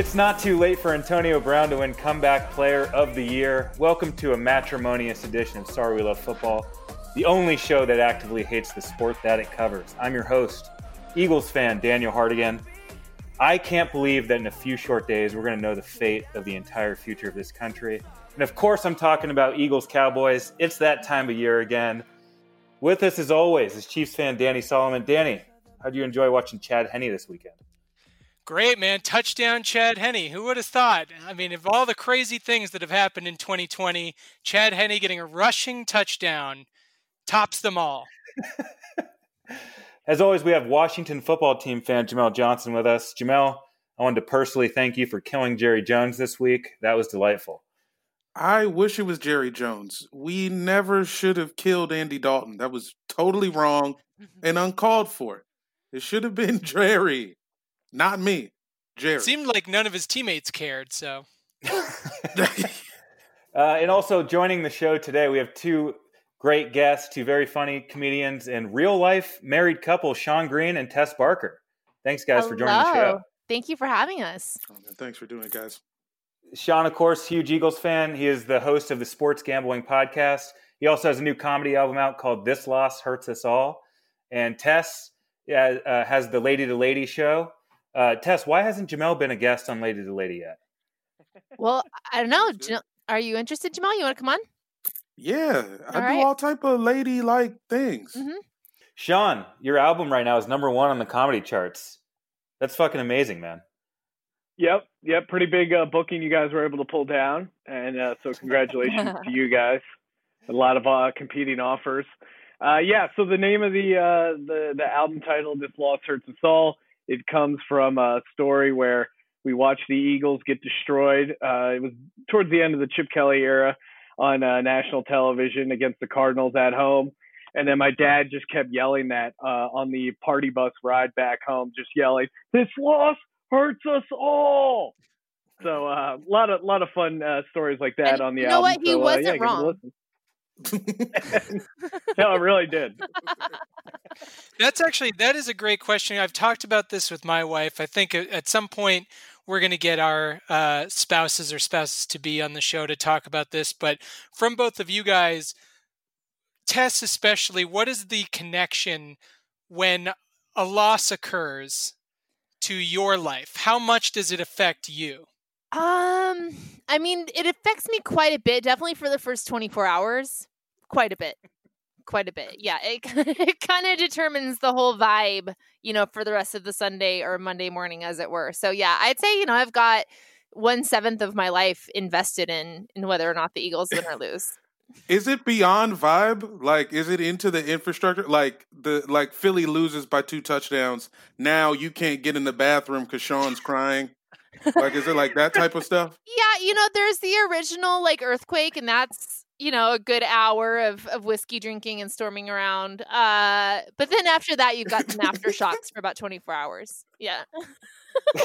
It's not too late for Antonio Brown to win Comeback Player of the Year. Welcome to a matrimonious edition of Sorry We Love Football, the only show that actively hates the sport that it covers. I'm your host, Eagles fan Daniel Hardigan. I can't believe that in a few short days we're going to know the fate of the entire future of this country. And of course, I'm talking about Eagles Cowboys. It's that time of year again. With us, as always, is Chiefs fan Danny Solomon. Danny, how do you enjoy watching Chad Henne this weekend? Great, man. Touchdown, Chad Henne. Who would have thought? I mean, of all the crazy things that have happened in 2020, Chad Henne getting a rushing touchdown tops them all. As always, we have Washington football team fan Jamel Johnson with us. Jamel, I wanted to personally thank you for killing Jerry Jones this week. That was delightful. I wish it was Jerry Jones. We never should have killed Andy Dalton. That was totally wrong and uncalled for. It should have been Jerry, not me. Jerry. It seemed like none of his teammates cared, so. Uh, and also joining the show today, we have two great guests, two very funny comedians and real life married couple, Sean Green and Tess Barker. Thanks, guys, for joining the show. Thank you for having us. Thanks for doing it, guys. Sean, of course, huge Eagles fan. He is the host of the Sports Gambling Podcast. He also has a new comedy album out called This Loss Hurts Us All. And Tess yeah, uh, has the Lady to Lady show. Uh, Tess, why hasn't Jamel been a guest on Lady to Lady yet? Well, I don't know. Sounds Are you interested, Jamel? You want to come on? Yeah, I All do right. all type of lady like things. Mhm. Sean, your album right now is number one on the comedy charts. That's fucking amazing, man. Yep, yep, pretty big uh, booking you guys were able to pull down, and uh, so congratulations to you guys. A lot of uh, competing offers. Uh, yeah, so the name of the uh, the the album title, "This Loss Hurts Us All," it comes from a story where we watched the Eagles get destroyed. Uh, it was towards the end of the Chip Kelly era on uh, national television against the Cardinals at home. And then my dad just kept yelling that uh, on the party bus ride back home, just yelling, "This loss hurts us all." So a uh, lot of lot of fun uh, stories like that And on the you know album. what? He so, uh, wasn't yeah, give it a wrong. Listen. no, it really did. That's actually that is a great question. I've talked about this with my wife. I think at at some point we're going to get our uh, spouses or spouses to be on the show to talk about this. But from both of you guys, Tess especially, what is the connection when a loss occurs to your life? How much does it affect you? Um, I mean, it affects me quite a bit. Definitely for the first 24 hours, quite a bit. Quite a bit. Yeah, it, it kind of determines the whole vibe, you know, for the rest of the Sunday or Monday morning, as it were. So, yeah, I'd say, you know, I've got one seventh of my life invested in in whether or not the Eagles win or lose. Is it beyond vibe? Like, is it into the infrastructure? Like the like Philly loses by two touchdowns. Now you can't get in the bathroom because Sean's crying. Like, is it like that type of stuff? Yeah, you know, there's the original like earthquake, and that's you know a good hour of of whiskey drinking and storming around. Uh, but then after that, you've got some aftershocks for about 24 hours. Yeah.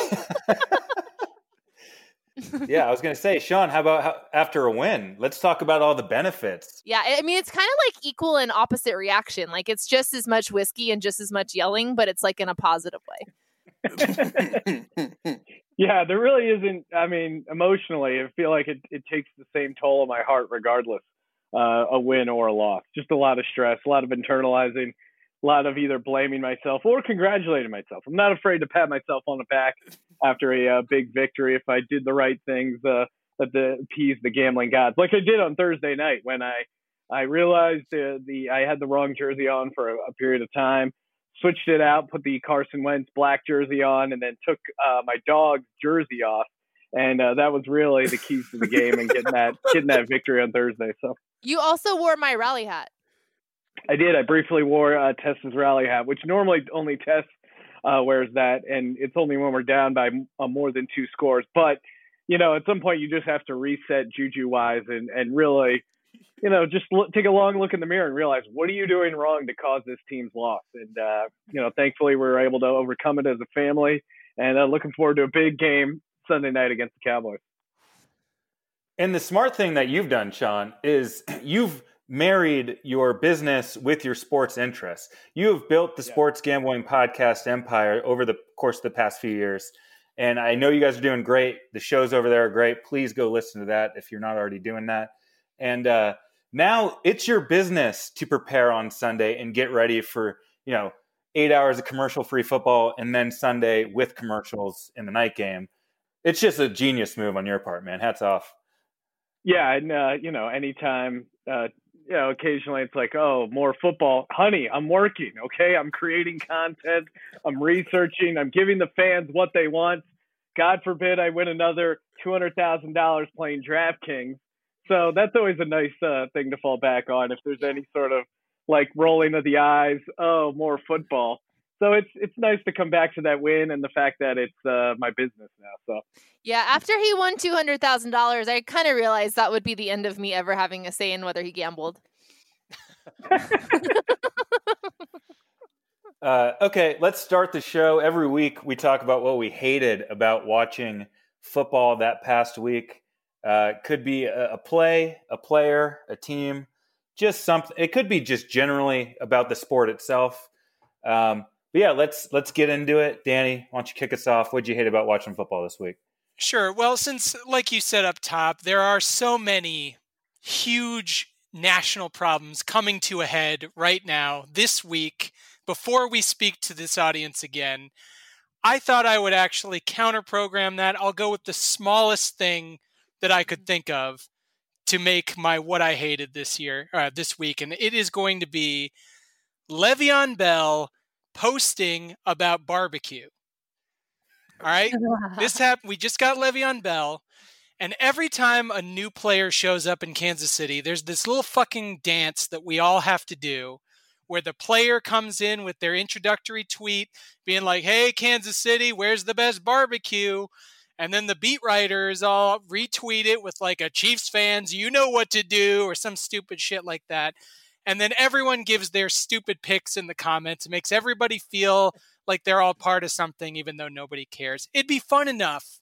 yeah, I was going to say, Sean, how about how, after a win? Let's talk about all the benefits. Yeah, I I mean it's kind of like equal and opposite reaction. Like it's just as much whiskey and just as much yelling, but it's like in a positive way. Yeah, there really isn't. I mean, emotionally, I feel like it, it takes the same toll on my heart, regardless, uh, a win or a loss. Just a lot of stress, a lot of internalizing, a lot of either blaming myself or congratulating myself. I'm not afraid to pat myself on the back after a uh, big victory if I did the right things uh, the appease the gambling gods, like I did on Thursday night when I I realized the, the I had the wrong jersey on for a, a period of time. Switched it out, put the Carson Wentz black jersey on, and then took uh, my dog's jersey off and uh, that was really the keys to the game and getting that getting that victory on Thursday. So You also wore my rally hat. I did. I briefly wore uh, Tess's rally hat, which normally only Tess uh, wears that, and it's only when we're down by uh, more than two scores. But you know, at some point, you just have to reset juju wise and and really, you know, just look, take a long look in the mirror and realize what are you doing wrong to cause this team's loss. And uh, you know, thankfully, we were able to overcome it as a family, and uh, looking forward to a big game Sunday night against the Cowboys. And the smart thing that you've done, Sean, is you've married your business with your sports interests. You have built the Yeah. sports gambling podcast empire over the course of the past few years. And I know you guys are doing great. The shows over there are great. Please go listen to that if you're not already doing that. And uh, now it's your business to prepare on Sunday and get ready for, you know, eight hours of commercial free football and then Sunday with commercials in the night game. It's just a genius move on your part, man. Hats off. Yeah, and uh, you know, anytime uh, you know, occasionally it's like, oh, more football. Honey, I'm working, okay? I'm creating content, I'm researching, I'm giving the fans what they want. God forbid I win another two hundred thousand dollars playing DraftKings. So that's always a nice uh, thing to fall back on if there's any sort of like rolling of the eyes, oh, more football. So it's it's nice to come back to that win and the fact that it's uh, my business now. So Yeah, after he won two hundred thousand dollars, I kind of realized that would be the end of me ever having a say in whether he gambled. Uh, okay, let's start the show. Every week we talk about what we hated about watching football that past week. Uh, could be a, a play, a player, a team, just something. It could be just generally about the sport itself. Um, but yeah, let's let's get into it. Danny, why don't you kick us off? What'd you hate about watching football this week? Sure. Well, since, like you said up top, there are so many huge national problems coming to a head right now, this week, before we speak to this audience again, I thought I would actually counter program that. I'll go with the smallest thing that I could think of to make my what I hated this year, uh, this week. And it is going to be Le'Veon Bell posting about barbecue. All right this happened. We just got Le'Veon Bell, and every time a new player shows up in Kansas City, there's this little fucking dance that we all have to do, where the player comes in with their introductory tweet, being like, "Hey, Kansas City, where's the best barbecue?" And then the beat writers all retweet it with like a Chiefs fans, you know what to do, or some stupid shit like that. And then everyone gives their stupid picks in the comments. It makes everybody feel like they're all part of something, even though nobody cares. It'd be fun enough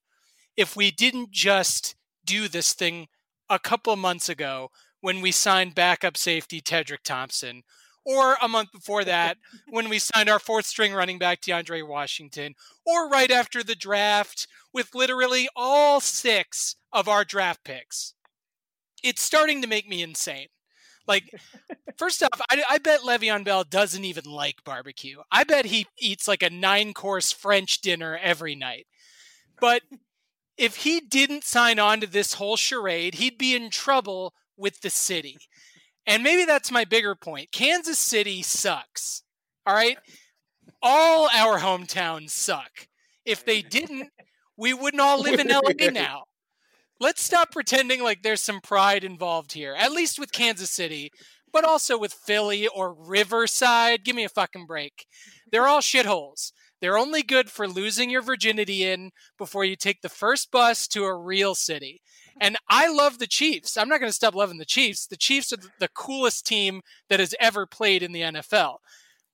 if we didn't just do this thing a couple months ago when we signed backup safety Tedric Thompson, or a month before that when we signed our fourth string running back DeAndre Washington, or right after the draft with literally all six of our draft picks. It's starting to make me insane. Like, first off, I, I bet Le'Veon Bell doesn't even like barbecue. I bet he eats like a nine course French dinner every night. But if he didn't sign on to this whole charade, he'd be in trouble with the city. And maybe that's my bigger point. Kansas City sucks. All right. All our hometowns suck. If they didn't, we wouldn't all live in LA now. Let's stop pretending like there's some pride involved here, at least with Kansas City, but also with Philly or Riverside. Give me a fucking break. They're all shitholes. They're only good for losing your virginity in before you take the first bus to a real city. And I love the Chiefs. I'm not going to stop loving the Chiefs. The Chiefs are the coolest team that has ever played in the NFL.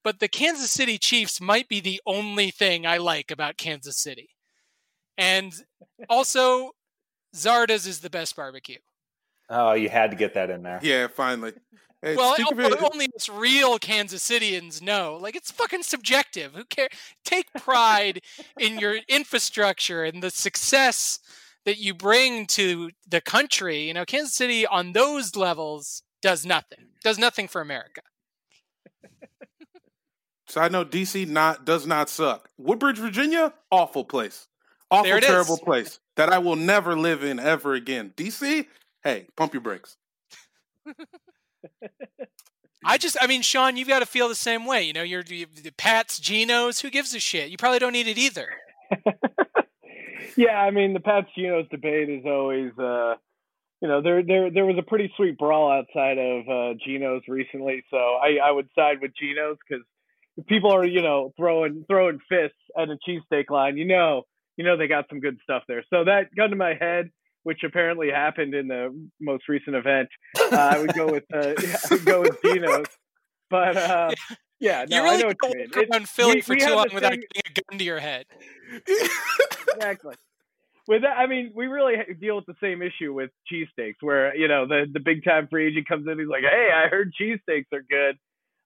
But the Kansas City Chiefs might be the only thing I like about Kansas City. And also, Zarda's is the best barbecue. Oh, you had to get that in there. Yeah, finally. Hey, well, speak of o- it- only us real Kansas Cityans know. Like it's fucking subjective. Who cares? Take pride in your infrastructure and the success that you bring to the country. You know, Kansas City on those levels does nothing. Does nothing for America. So I know DC not does not suck. Woodbridge, Virginia, awful place. Awful, There it is. terrible place that I will never live in ever again. DC, hey, pump your brakes. I just, I mean, Sean, you've got to feel the same way. You know, you're you, the Pat's, Geno's. Who gives a shit? You probably don't need it either. yeah, I mean the Pat's Geno's debate is always, uh, you know, there there there was a pretty sweet brawl outside of uh, Geno's recently, so I, I would side with Geno's because people are you know throwing throwing fists at a cheesesteak line. You know, you know they got some good stuff there. So that gun to my head, which apparently happened in the most recent event, uh, I would go with uh, yeah, I would go with Geno's. But uh, yeah, no, you really I know what you mean. It- around Philly we- for we too long without getting a gun to your head. exactly. With that, I mean, we really deal with the same issue with cheesesteaks, where you know the the big time free agent comes in, he's like, "Hey, I heard cheesesteaks are good."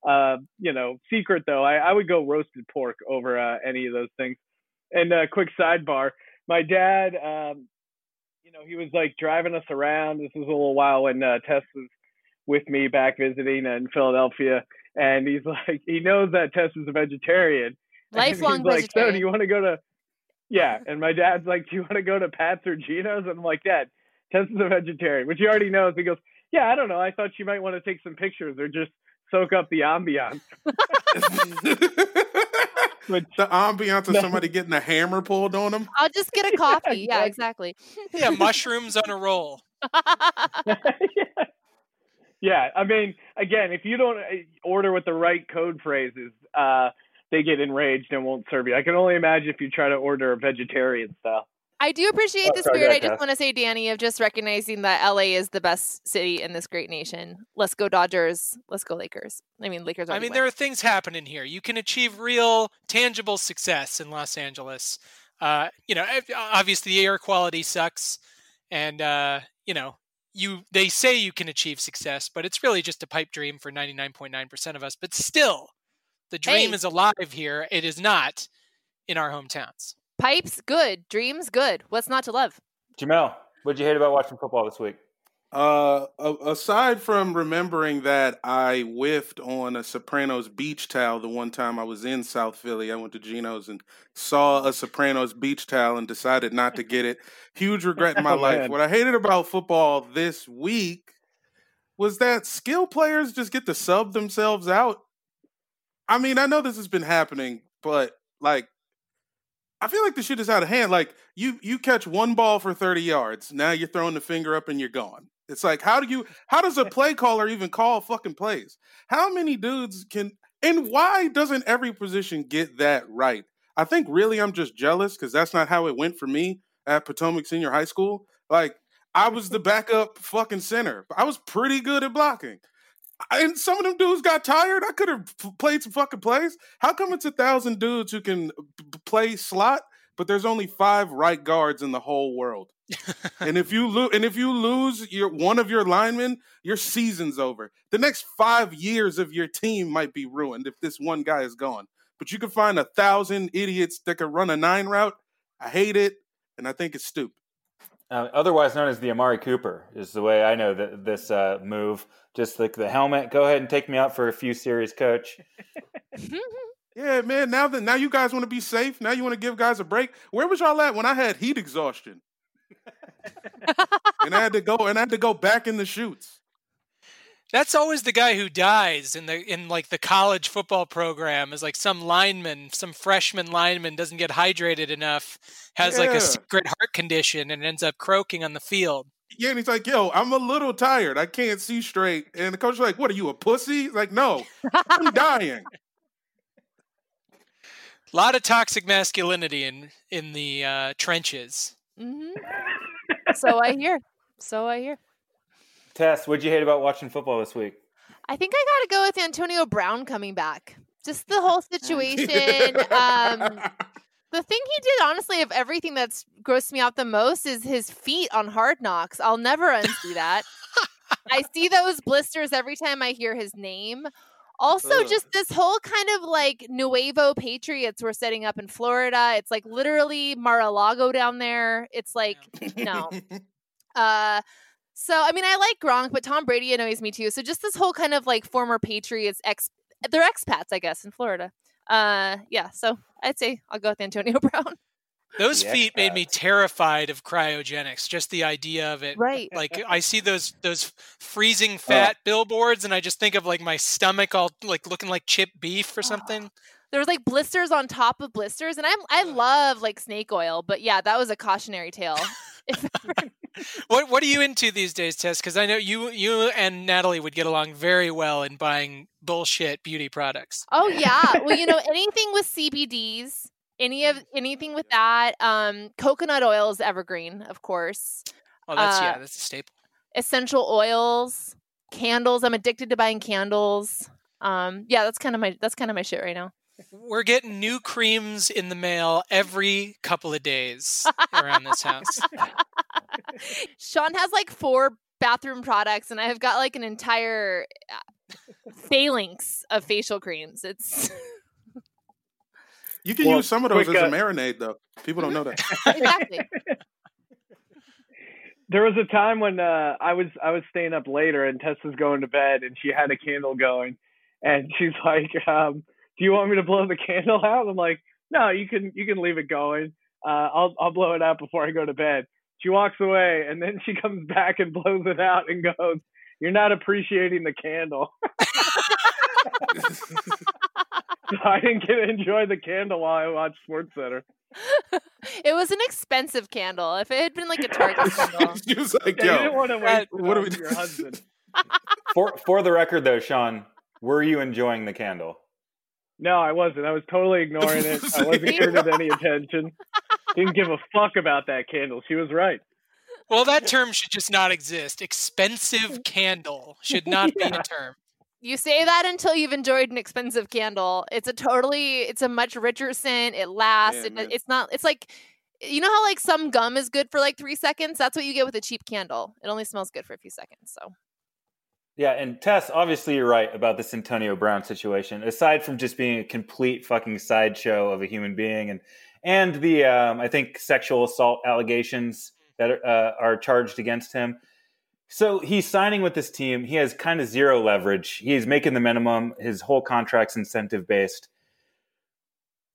Uh, you know, secret though, I, I would go roasted pork over uh, any of those things. And uh, quick sidebar, my dad, um, you know, he was like driving us around. This was a little while when uh, Tess was with me back visiting in Philadelphia, and he's like, he knows that Tess is a vegetarian. And Lifelong he's like, so do you want to go to? Yeah, and my dad's like, do you want to go to Pat's or Geno's? And I'm like, Dad, Tess is a vegetarian, which he already knows. He goes, yeah, I don't know. I thought she might want to take some pictures or just soak up the ambiance. Which, the ambiance of somebody getting a hammer pulled on them. I'll just get a coffee. yeah, exactly. Yeah, mushrooms on a roll. yeah, I mean, again, if you don't uh, order with the right code phrases, uh, they get enraged and won't serve you. I can only imagine if you try to order a vegetarian style. I do appreciate Oh, the spirit. I just want to say, Danny, of just recognizing that LA is the best city in this great nation. Let's go Dodgers. Let's go Lakers. I mean, Lakers. Aren't. I mean, won. there are things happening here. You can achieve real, tangible success in Los Angeles. Uh, you know, obviously the air quality sucks, and uh, you know, you they say you can achieve success, but it's really just a pipe dream for ninety nine point nine percent of us. But still, the dream Hey. is alive here. It is not in our hometowns. Pipes, good. Dreams, good. What's not to love? Jamel, what'd you hate about watching football this week? Uh, aside from remembering that I whiffed on a Sopranos beach towel the one time I was in South Philly, I went to Geno's and saw a Sopranos beach towel and decided not to get it. Huge regret in my Oh, life. man. What I hated about football this week was that skill players just get to sub themselves out. I mean, I know this has been happening, but like I feel like the shit is out of hand. Like you you catch one ball for 30 yards. Now you're throwing the finger up and you're gone. It's like how do you how does a play caller even call fucking plays? How many dudes can and why doesn't every position get that right? I think really I'm just jealous because that's not how it went for me at Potomac Senior High School. Like I was the backup fucking center. I was pretty good at blocking. And some of them dudes got tired. I could have played some fucking plays. How come it's a thousand dudes who can play slot, but there's only five right guards in the whole world? And if you lose, and if you lose your one of your linemen, your season's over. The next five years of your team might be ruined if this one guy is gone. But you can find a thousand idiots that can run a nine route. I hate it, and I think it's stupid. Uh, otherwise known as the Amari Cooper is the way I know that this uh, move. Just like the helmet. Go ahead and take me out for a few series, coach. Yeah, man. Now that now you guys want to be safe. Now you want to give guys a break. Where was y'all at when I had heat exhaustion? and I had to go and I had to go back in the shoots. That's always the guy who dies in the in like the college football program is like some lineman, some freshman lineman doesn't get hydrated enough, has like a secret heart condition and ends up croaking on the field. Yeah, and he's like, "Yo, I'm a little tired. I can't see straight." And the coach is like, "What are you a pussy?" Like, no, I'm dying. A lot of toxic masculinity in in the uh, trenches. hmm so I hear. So I hear. Tess, what'd you hate about watching football this week? I think I got to go with Antonio Brown coming back. Just the whole situation. um, the thing he did, honestly, of everything that's grossed me out the most is his feet on Hard Knocks. I'll never unsee that. I see those blisters every time I hear his name. Also, Ugh. just this whole kind of like Nuevo Patriots we're setting up in Florida. It's like literally Mar-a-Lago down there. It's like no. Uh, so I mean, I like Gronk, but Tom Brady annoys me too. So just this whole kind of like former Patriots ex, they're expats, I guess, in Florida. Uh, yeah. So I'd say I'll go with Antonio Brown. Those The feet made me terrified of cryogenics. Just the idea of it. Right. Like I see those those freezing oh. fat billboards, and I just think of like my stomach all like looking like chipped beef or ah. something. There was like blisters on top of blisters, and I'm I love like snake oil, but yeah, that was a cautionary tale. What what are you into these days, Tess? Because I know you you and Natalie would get along very well in buying bullshit beauty products. oh yeah, well you know anything with CBDs, any of anything with that, um, coconut oil is evergreen, of course. Oh, that's Uh, yeah, that's a staple. Essential oils, candles. I'm addicted to buying candles. Um, yeah, that's kind of my that's kind of my shit right now. We're getting new creams in the mail every couple of days around this house. Sean has like four bathroom products, and I've got like an entire uh, phalanx of facial creams. It's You can Well, use some of those quick, as a uh, marinade, though. People don't know that. exactly. There was a time when uh, I was I was staying up later and Tess was going to bed and she had a candle going, and she's like, um, "Do you want me to blow the candle out?" I'm like, "No, you can you can leave it going. Uh, I'll I'll blow it out before I go to bed." She walks away and then she comes back and blows it out and goes, "You're not appreciating the candle." So I didn't get to enjoy the candle while I watched Sports Center. it was an expensive candle. If it had been like a Target candle, she was like, Yeah, you didn't want to waste that- it what are on we- your husband. For for the record, though, Sean, were you enjoying the candle? No, I wasn't. I was totally ignoring it. I wasn't giving it any attention. Didn't give a fuck about that candle. She was right. Well, that term should just not exist. Expensive candle should not be a term. You say that until you've enjoyed an expensive candle. It's a totally, it's a much richer scent. It lasts. Man, it, it's not. It's like, you know how like some gum is good for like three seconds. That's what you get with a cheap candle. It only smells good for a few seconds. So Yeah, and Tess, obviously you're right about this Antonio Brown situation. Aside from just being a complete fucking sideshow of a human being, and and the um, I think sexual assault allegations that are, uh, are charged against him. So he's signing with this team. He has kind of zero leverage. He's making the minimum. His whole contract's incentive based.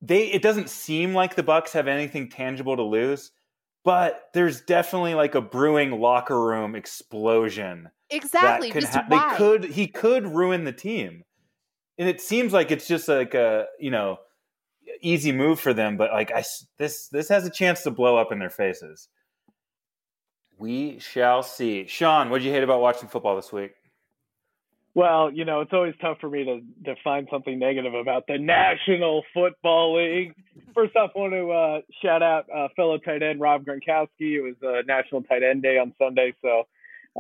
They it doesn't seem like the Bucs have anything tangible to lose, but there's definitely like a brewing locker room explosion exactly, that could ha- they could he could ruin the team and it seems like it's just like a you know easy move for them but like I this this has a chance to blow up in their faces we shall see sean what did you hate about watching football this week Well, you know, it's always tough for me to, to find something negative about the National Football League. First off, I want to uh, shout out uh, fellow tight end Rob Gronkowski. It was uh, National Tight End Day on Sunday, so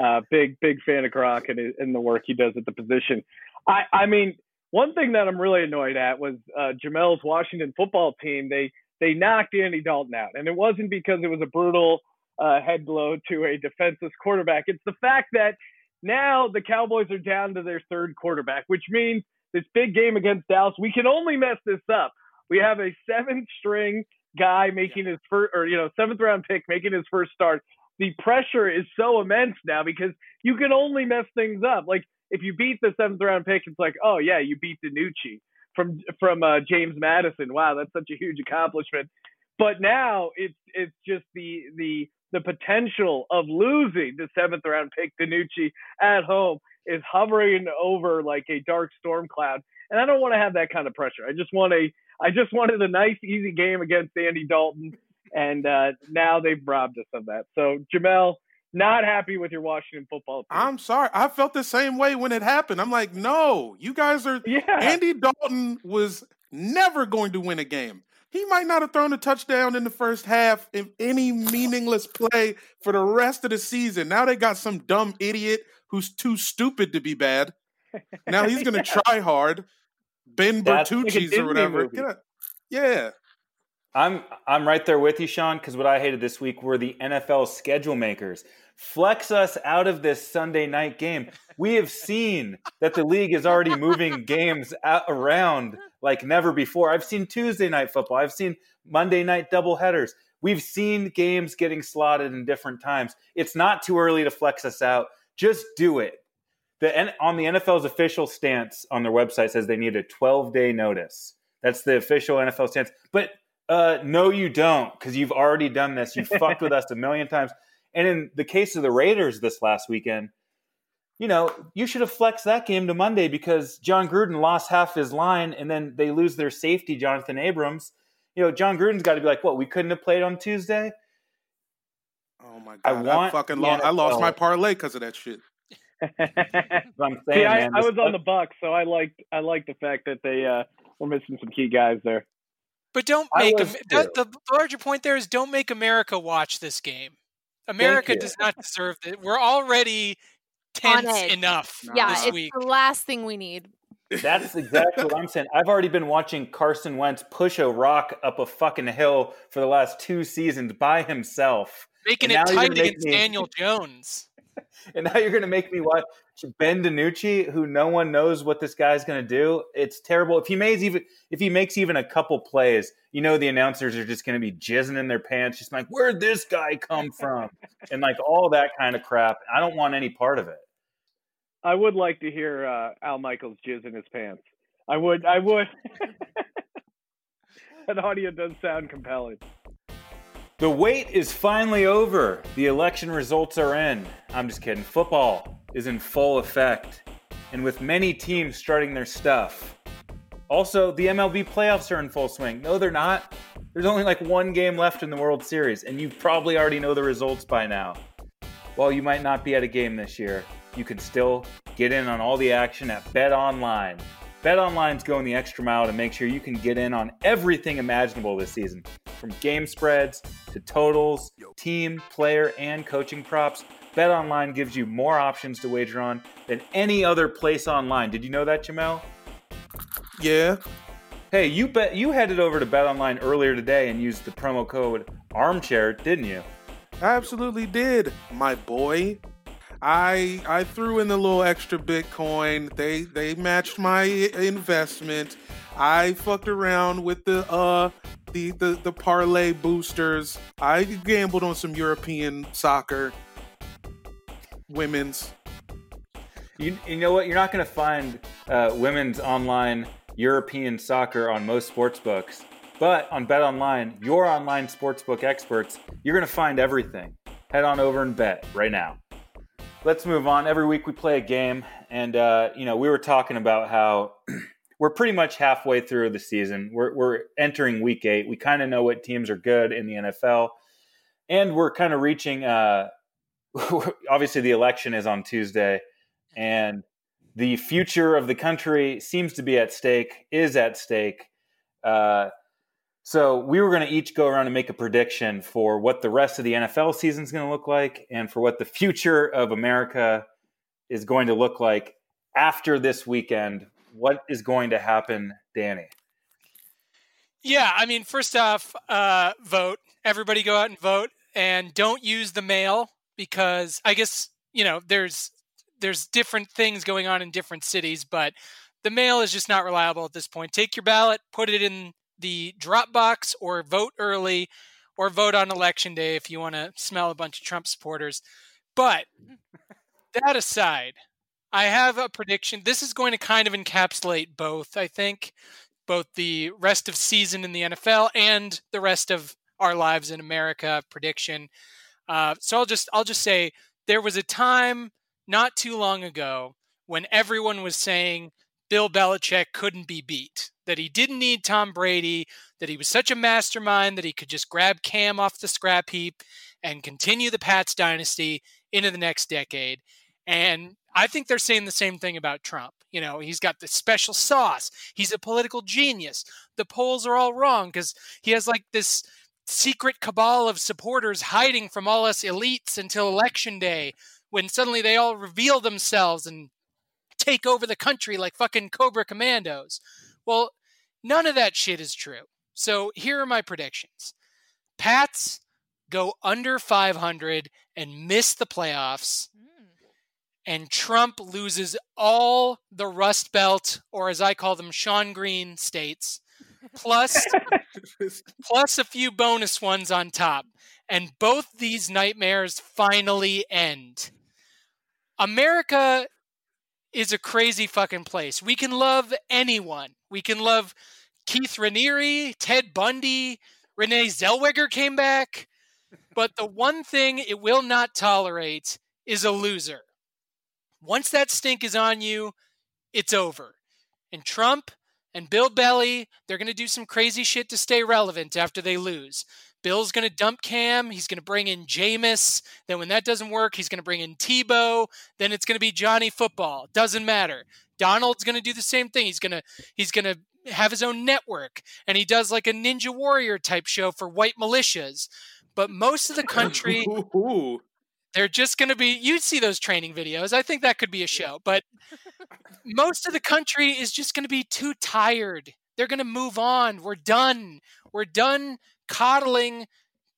uh, big big fan of Gronk and, and the work he does at the position. I, I mean, one thing that I'm really annoyed at was uh, Jamel's Washington football team. They they knocked Andy Dalton out, and it wasn't because it was a brutal uh, head blow to a defenseless quarterback. It's the fact that now the Cowboys are down to their third quarterback, which means this big game against Dallas, we can only mess this up. We have a seventh string guy making his first, or, you know, seventh round pick making his first start. The pressure is so immense now because you can only mess things up. Like if you beat the seventh round pick, it's like, oh yeah, you beat DiNucci from from uh, James Madison. Wow, that's such a huge accomplishment. But now it's it's just the the the potential of losing the seventh round pick DiNucci at home is hovering over like a dark storm cloud. And I don't want to have that kind of pressure. I just want a I just wanted a nice easy game against Andy Dalton and uh, now they've robbed us of that. So Jamel, not happy with your Washington football team. I'm sorry. I felt the same way when it happened. I'm like, no, you guys are. yeah. Andy Dalton was never going to win a game. He might not have thrown a touchdown in the first half in any meaningless play for the rest of the season. Now they got some dumb idiot who's too stupid to be bad. Now he's going to try hard. Ben That's Bertucci's Disney or whatever. movie. Get out- Yeah. I'm I'm right there with you, Sean, because what I hated this week were the NFL schedule makers. Flex us out of this Sunday night game. We have seen that the league is already moving games out, around like never before. I've seen Tuesday night football. I've seen Monday night doubleheaders. We've seen games getting slotted in different times. It's not too early to flex us out. Just do it. The on the NFL's official stance on their website says they need a 12 day notice. That's the official NFL stance. But uh, no, you don't, because you've already done this. You fucked with us a million times. And in the case of the Raiders this last weekend, you know, you should have flexed that game to Monday because Jon Gruden lost half his line and then they lose their safety, Jonathan Abrams. You know, Jon Gruden's got to be like, what, we couldn't have played on Tuesday? Oh my god! I I, want fucking the lost. I lost NFL. my parlay because of that shit. I'm saying, See, I, man. I was on the Bucs, so I liked I liked the fact that they uh, were missing some key guys there. But don't make was Am- too. the, the larger point there is don't make America watch this game. America does not deserve it. We're already tense enough Yeah, this it's week. the last thing we need. That's exactly what I'm saying. I've already been watching Carson Wentz push a rock up a fucking hill for the last two seasons by himself. Making it tight against me- Daniel Jones. And now you're going to make me watch Ben DiNucci, who no one knows what this guy's going to do. It's terrible. If he makes even if he makes even a couple plays, you know the announcers are just going to be jizzing in their pants, just like where'd this guy come from, and like all that kind of crap. I don't want any part of it. I would like to hear uh, Al Michaels jizz in his pants. I would. I would. that audio does sound compelling. The wait is finally over. The election results are in. I'm just kidding. Football is in full effect, and with many teams starting their stuff. Also, the MLB playoffs are in full swing. No, they're not. There's only like one game left in the World Series, and you probably already know the results by now. While you might not be at a game this year, you can still get in on all the action at Bet Online. Bet Online's going the extra mile to make sure you can get in on everything imaginable this season, from game spreads to totals, team, player, and coaching props. Bet Online gives you more options to wager on than any other place online. Did you know that, Jamel? Yeah. Hey, you bet you headed over to Bet Online earlier today and used the promo code Armchair, didn't you? I absolutely did, my boy. I I threw in the little extra Bitcoin. They they matched my investment. I fucked around with the uh the the, the parlay boosters. I gambled on some European soccer, women's. You, you know what? You're not going to find uh, women's online European soccer on most sports books, but on Bet Online, your online sportsbook experts, you're going to find everything. Head on over and bet right now. Let's move on. Every week we play a game, and uh, you know we were talking about how we're pretty much halfway through the season. We're, we're entering week eight. We kind of know what teams are good in the NFL, and we're kind of reaching. Uh, obviously, the election is on Tuesday, and the future of the country seems to be at stake. Is at stake. Uh, so we were going to each go around and make a prediction for what the rest of the NFL season is going to look like, and for what the future of America is going to look like after this weekend. What is going to happen, Danny? Yeah, I mean, first off, uh, vote. Everybody go out and vote, and don't use the mail because I guess you know there's there's different things going on in different cities, but the mail is just not reliable at this point. Take your ballot, put it in the drop box, or vote early, or vote on election day if you want to smell a bunch of Trump supporters. But that aside, I have a prediction. This is going to kind of encapsulate both, I think, both the rest of season in the NFL and the rest of our lives in America prediction. Uh, so I'll just I'll just say there was a time not too long ago when everyone was saying Bill Belichick couldn't be beat, that he didn't need Tom Brady, that he was such a mastermind that he could just grab Cam off the scrap heap and continue the Pats dynasty into the next decade. And I think they're saying the same thing about Trump. You know, he's got the special sauce. He's a political genius. The polls are all wrong because he has like this secret cabal of supporters hiding from all us elites until election day when suddenly they all reveal themselves and take over the country like fucking Cobra Commandos. Well, none of that shit is true. So here are my predictions Pats go under 500 and miss the playoffs hmm. and Trump loses all the Rust Belt, or as I call them, Sean Green states, plus plus a few bonus ones on top, and both these nightmares finally end. America is a crazy fucking place. We can love anyone. We can love Keith Raniere, Ted Bundy, Renee Zellweger came back. But the one thing it will not tolerate is a loser. Once that stink is on you, it's over. And Trump and Bill Belly, they're going to do some crazy shit to stay relevant after they lose. Bill's going to dump Cam. He's going to bring in Jameis. Then, when that doesn't work, he's going to bring in Tebow. Then it's going to be Johnny Football. Doesn't matter. Donald's going to do the same thing. He's going to he's going to have his own network, and he does like a Ninja Warrior type show for white militias. But most of the country. they're just going to be. You'd see those training videos. I think that could be a show. But most of the country is just going to be too tired. They're going to move on. We're done. We're done coddling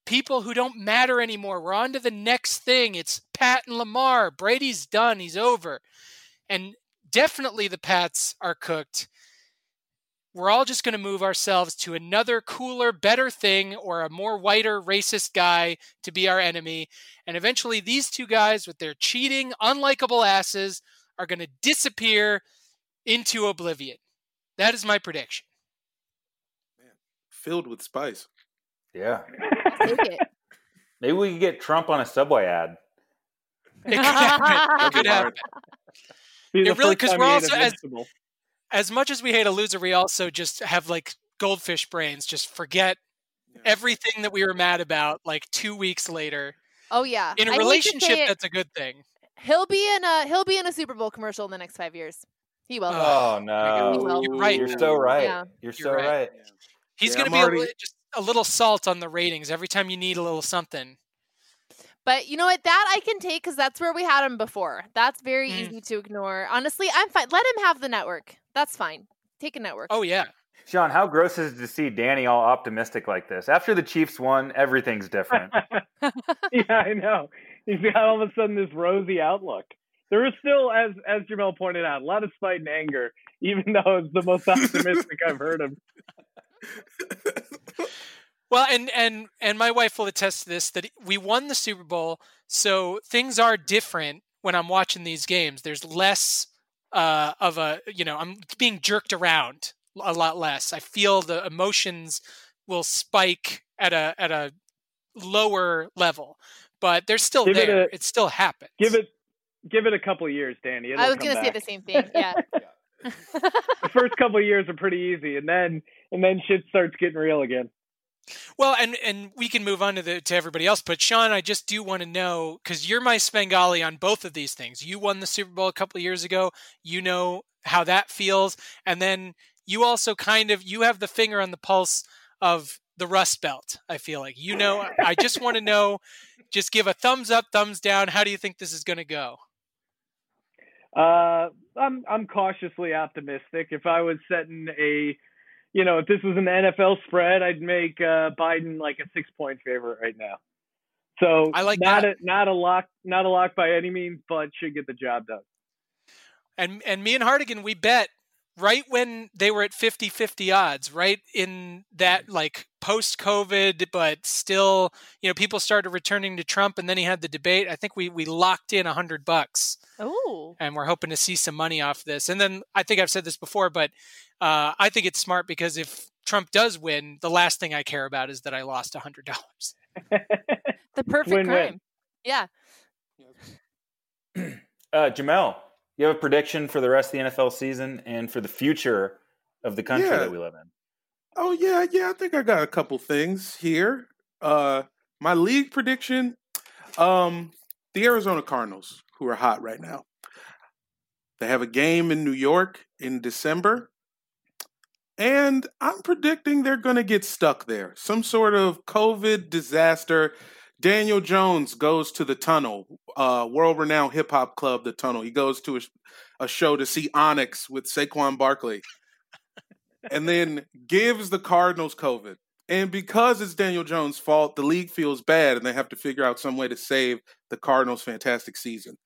people who don't matter anymore. We're on to the next thing. It's Pat and Lamar. Brady's done. He's over. And definitely the Pats are cooked. We're all just going to move ourselves to another cooler, better thing or a more whiter, racist guy to be our enemy. And eventually, these two guys with their cheating, unlikable asses are going to disappear into oblivion. That is my prediction. Man, Filled with spice. Yeah. Take it. Maybe we could get Trump on a subway ad. It could happen. It could happen. Be It really- first 'cause time we're he ate a also as- vegetable. As much as we hate a loser, we also just have like goldfish brains. Just forget everything that we were mad about like two weeks later. Oh yeah. In a I relationship, that's a good thing. he'll be in a he'll be in a Super Bowl commercial in the next five years. He will. Oh no. will. You're right. You're so right. Yeah. You're You're so right. right. He's Yeah, going to I'm be already- li- just a little salt on the ratings every time you need a little something. But you know what? That I can take because that's where we had him before. That's very Mm. easy to ignore. Honestly, I'm fine. Let him have the network. That's fine. Take a network. Oh yeah, Sean, how gross is it to see Danny all optimistic like this? After the Chiefs won, everything's different. yeah, I know. He's got all of a sudden this rosy outlook. There is still, as as Jamel pointed out, a lot of spite and anger, even though it's the most optimistic I've heard of. Well, and and and my wife will attest to this that we won the Super Bowl, so things are different when I'm watching these games. There's less uh, of a you know I'm being jerked around a lot less. I feel the emotions will spike at a at a lower level, but they're still Give it there. a- it still happens. Give it give it a couple of years, Danny. It'll I was gonna say the same thing. Yeah. The first couple of years are pretty easy, and then and then shit starts getting real again. Well, and and we can move on to the to everybody else. But Sean, I just do want to know because you're my Svengali on both of these things. You won the Super Bowl a couple years ago. You know how that feels, and then you also kind of you have the finger on the pulse of the Rust Belt. I feel like you know. I just want to know. Just give a thumbs up, thumbs down. How do you think this is going to go? Uh, I'm I'm cautiously optimistic. If I was setting a, you know, if this was an NFL spread, I'd make uh, Biden like a six point favorite right now. So I like not that. a not a lock not a lock by any means, but should get the job done. and and me and Hardigan we bet right when they were at 50-50 odds right in that like post covid but still you know people started returning to Trump and then he had the debate I think we we locked in a 100 bucks Ooh. and we're hoping to see some money off this and then I think I've said this before but uh, I think it's smart because if Trump does win the last thing I care about is that I lost a $100 The perfect Win-win. crime. Yeah. Uh, Jamel, you have a prediction for the rest of the NFL season and for the future of the country Yeah. that we live in? Oh yeah, yeah. I think I got a couple things here. Uh, my league prediction: um, the Arizona Cardinals, who are hot right now. They have a game in New York in December, and I'm predicting they're going to get stuck there. Some sort of COVID disaster. Daniel Jones goes to the tunnel, uh, world-renowned hip hop club, the Tunnel. He goes to a, a show to see Onyx with Saquon Barkley and then gives the Cardinals COVID. And because it's Daniel Jones' fault, the league feels bad and they have to figure out some way to save the Cardinals' fantastic season.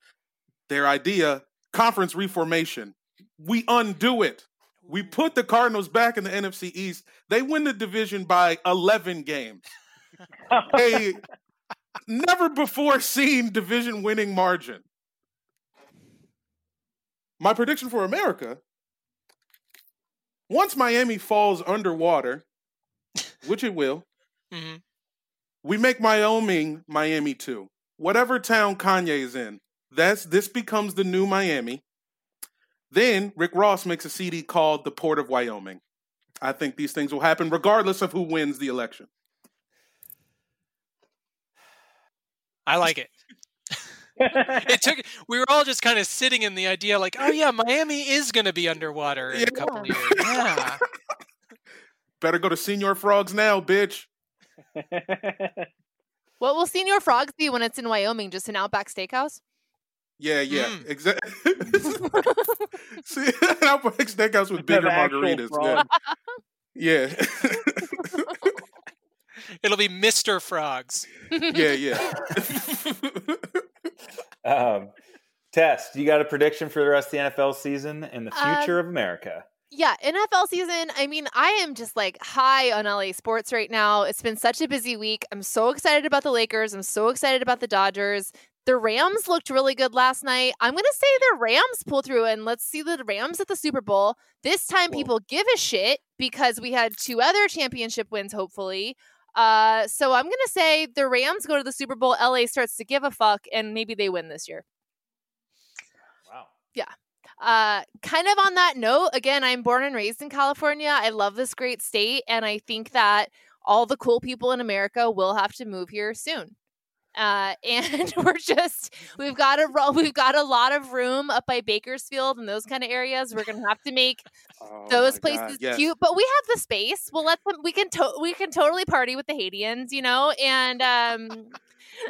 Their idea conference reformation. We undo it. We put the Cardinals back in the NFC East. They win the division by 11 games. A never before seen division winning margin. My prediction for America Once Miami falls underwater, which it will, hmm we make Wyoming Miami too. Whatever town Kanye is in, that's this becomes the new Miami. Then Rick Ross makes a CD called The Port of Wyoming. I think these things will happen regardless of who wins the election. I like it. It took. We were all just kind of sitting in the idea, like, oh yeah, Miami is going to be underwater in a couple of years. Yeah. Better go to Señor Frogs now, bitch. What will Señor Frogs be when it's in Wyoming? Just an Outback Steakhouse? Yeah, yeah, Mm. exactly. See, Outback Steakhouse with bigger margaritas. frogs. Yeah, It'll be Mr. Frogs. yeah, yeah, yeah. Um, Tess, you got a prediction for the rest of the NFL season and the Uh, future of America? Yeah, NFL season. I mean, I am just like high on LA sports right now. It's been such a busy week. I'm so excited about the Lakers. I'm so excited about the Dodgers. The Rams looked really good last night. I'm going to say the Rams pull through and let's see the Rams at the Super Bowl. This time Cool. people give a shit because we had two other championship wins, hopefully. Uh, so I'm going to say the Rams go to the Super Bowl. LA starts to give a fuck and maybe they win this year. Wow. Yeah. Uh, kind of on that note, again, I'm born and raised in California. I love this great state, and I think that all the cool people in America will have to move here soon. Uh, and we're just we've got a we've got a lot of room up by Bakersfield and those kind of areas. We're gonna have to make Oh those places yes. cute, but we have the space. We'll let them. We can to- we can totally party with the Haitians, you know, and um,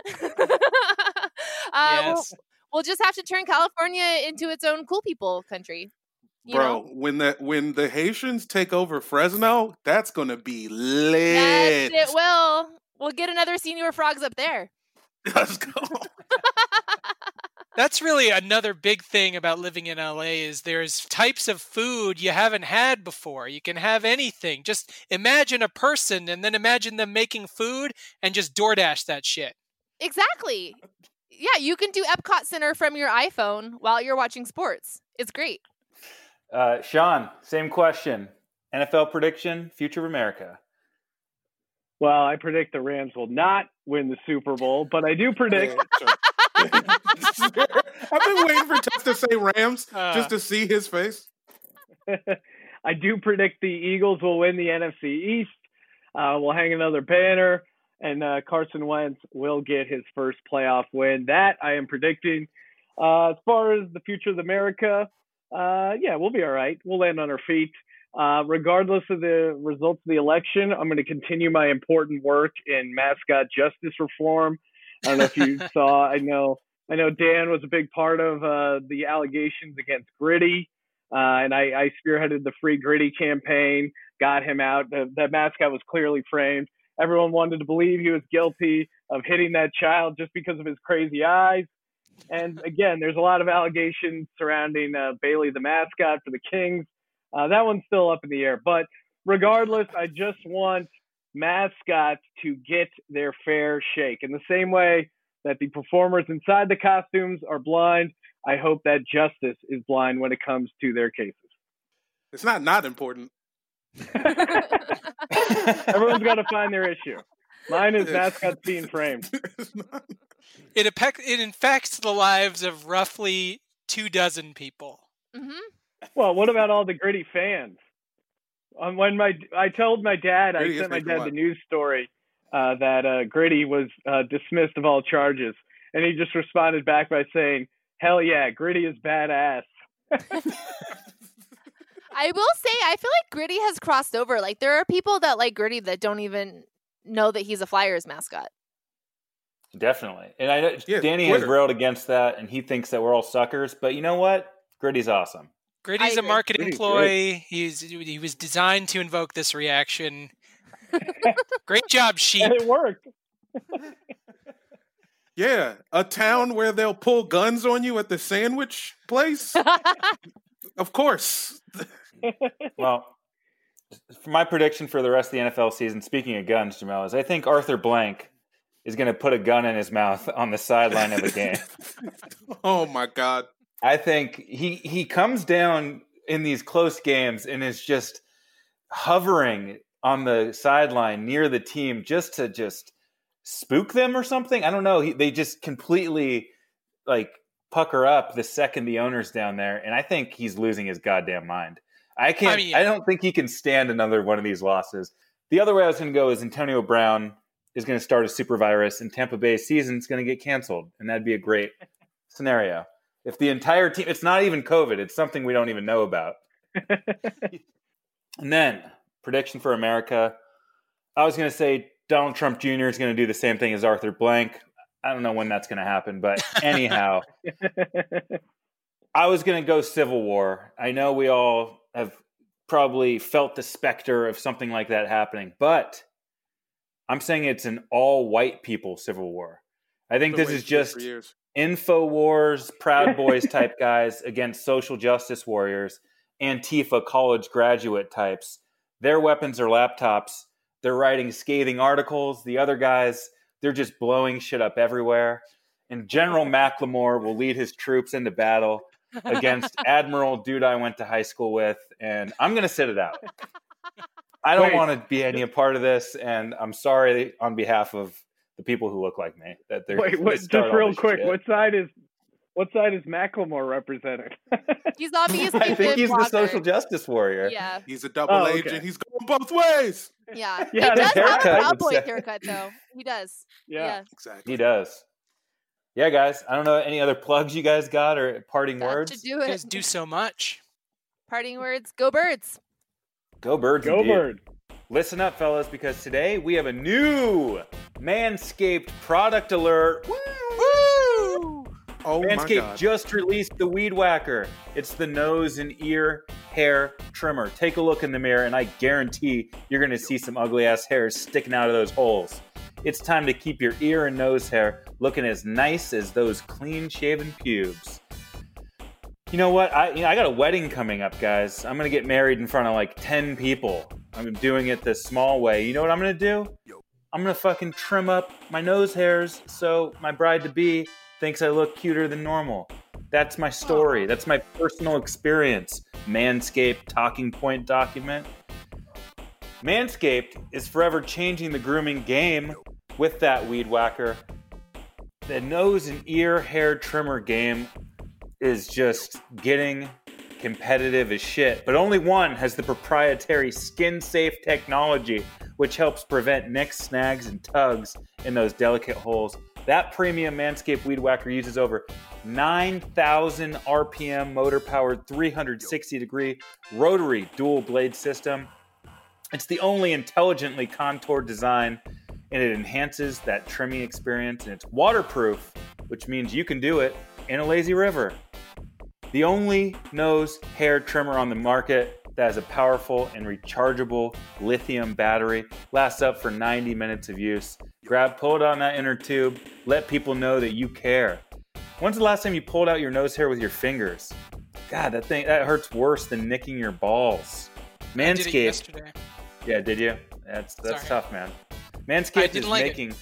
uh, we'll- yes. we'll just have to turn California into its own cool people country. You Bro, know? when the when the Haitians take over Fresno, that's gonna be Yes, lit. it will. We'll get another Señor Frogs up there. Let's go. That's really another big thing about living in LA is there's types of food you haven't had before. You can have anything. Just imagine a person and then imagine them making food and just DoorDash that shit. Exactly. Yeah, you can do Epcot Center from your iPhone while you're watching sports. It's great. Uh, Sean, same question. NFL prediction, future of America. Well, I predict the Rams will not win the Super Bowl, but I do predict I've been waiting for Tess to say Rams Uh. just to see his face. I do predict the Eagles will win the NFC East. Uh, we'll hang another banner, and uh, Carson Wentz will get his first playoff win. That I am predicting. Uh, as far as the future of America, uh, yeah, we'll be all right. We'll land on our feet. Uh, regardless of the results of the election, I'm going to continue my important work in mascot justice reform. I don't know if you saw. I know. I know Dan was a big part of uh, the allegations against Gritty. Uh, and I, I spearheaded the Free Gritty campaign, got him out. The, the mascot was clearly framed. Everyone wanted to believe he was guilty of hitting that child just because of his crazy eyes. And again, there's a lot of allegations surrounding uh, Bailey, the mascot for the Kings. Uh, that one's still up in the air. But regardless, I just want mascots to get their fair shake. In the same way that the performers inside the costumes are blind, I hope that justice is blind when it comes to their cases. It's not not important. Everyone's got to find their issue. Mine is mascots being framed. It, affect, it infects the lives of roughly two dozen people. hmm Well, what about all the gritty fans? Um, when my I told my dad, I Gritty is sent my dad what? the news story uh, that uh, Gritty was uh, dismissed of all charges, and he just responded back by saying, "Hell yeah, Gritty is badass." I will say, I feel like Gritty has crossed over. Like there are people that like Gritty that don't even know that he's a Flyers mascot. Definitely. And I know Yeah, Danny has railed against that and he thinks that we're all suckers, but you know what? Gritty's awesome. Gritty's a agree. marketing Gritty's ploy. He's he was designed to invoke this reaction. Great job, sheep. And it worked. yeah, a town where they'll pull guns on you at the sandwich place. of course. Well, my prediction for the rest of the NFL season, speaking of guns, Jamel, is I think Arthur Blank is going to put a gun in his mouth on the sideline of a game. oh my god. I think he he comes down in these close games and is just hovering on the sideline near the team just to just spook them or something. I don't know. He, they just completely like pucker up the second the owner's down there, and I think he's losing his goddamn mind. I can't. I, mean- I don't think he can stand another one of these losses. The other way I was going to go is Antonio Brown is going to start a super virus, and Tampa Bay's season is going to get canceled, and that'd be a great scenario. If the entire team, it's not even COVID, it's something we don't even know about. And then prediction for America. I was going to say Donald Trump Jr. is going to do the same thing as Arthur Blank. I don't know when that's going to happen, but anyhow, I was going to go Civil War. I know we all have probably felt the specter of something like that happening, but I'm saying it's an all white people Civil War. I think this is just for years. InfoWars, Proud Boys type guys against social justice warriors, Antifa college graduate types. Their weapons are laptops. They're writing scathing articles. The other guys, they're just blowing shit up everywhere. And General Macklemore will lead his troops into battle against Admiral Dude I went to high school with. And I'm going to sit it out. I don't want to be any a part of this. And I'm sorry on behalf of the people who look like me that they're Wait, what, start just real quick, shit. what side is what side is Macklemore representing? He's obviously I think the he's the social justice warrior. Yeah, He's a double Oh, okay. agent. He's going both ways. yeah. Yeah, he his does have a would cowboy haircut, though. He does. Yeah. Exactly. He does. Yeah, guys. I don't know any other plugs you guys got or parting That words. should do You it. guys do so much. Parting words. Go birds. Go birds! Go indeed. bird. Listen up, fellas, because today we have a new Manscaped product alert. Woo! Oh my Manscaped just released the Weed Whacker. It's the nose and ear hair trimmer. Take a look in the mirror, and I guarantee you're going to see some ugly ass hairs sticking out of those holes. It's time to keep your ear and nose hair looking as nice as those clean shaven pubes. You know what? I you know, I got a wedding coming up, guys. I'm gonna get married in front of like ten people. I'm doing it this small way. You know what I'm gonna do? I'm gonna fucking trim up my nose hairs so my bride to be thinks I look cuter than normal. That's my story. That's my personal experience. Manscaped talking point document. Manscaped is forever changing the grooming game with that weed whacker. The nose and ear hair trimmer game is just getting competitive as shit. But only one has the proprietary skin safe technology, which helps prevent nicks, snags, and tugs in those delicate holes. That premium Manscaped Weed Whacker uses over 9,000 RPM motor powered 360 degree rotary dual blade system. It's the only intelligently contoured design and it enhances that trimming experience and it's waterproof, which means you can do it in a lazy river. The only nose hair trimmer on the market that has a powerful and rechargeable lithium battery lasts up for 90 minutes of use. Grab, pull it on that inner tube, let people know that you care. When's the last time you pulled out your nose hair with your fingers? God, that thing that hurts worse than nicking your balls. I did it Manscaped. Yeah, did you? That's that's Sorry. tough, man. Manscaped is like making.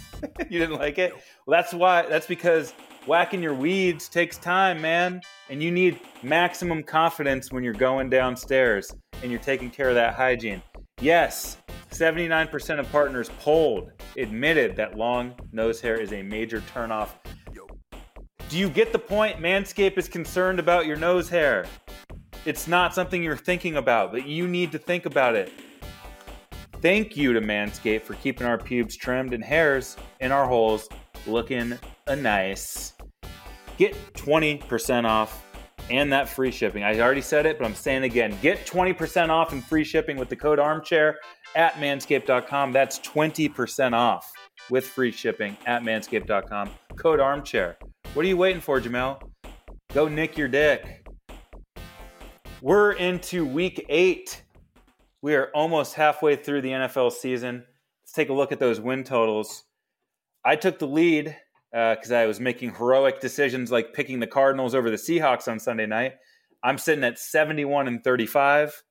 you didn't like it? Well, that's why. That's because whacking your weeds takes time, man, and you need maximum confidence when you're going downstairs and you're taking care of that hygiene. Yes, 79% of partners polled admitted that long nose hair is a major turnoff. Do you get the point? Manscaped is concerned about your nose hair. It's not something you're thinking about, but you need to think about it. Thank you to Manscaped for keeping our pubes trimmed and hairs in our holes looking a nice. Get 20% off and that free shipping. I already said it, but I'm saying again. Get 20% off and free shipping with the code armchair at manscaped.com. That's 20% off with free shipping at manscaped.com. Code armchair. What are you waiting for, Jamel? Go nick your dick. We're into week eight. We are almost halfway through the NFL season. Let's take a look at those win totals. I took the lead Uh, because I was making heroic decisions like picking the Cardinals over the Seahawks on Sunday night. I'm sitting at 71 and 35.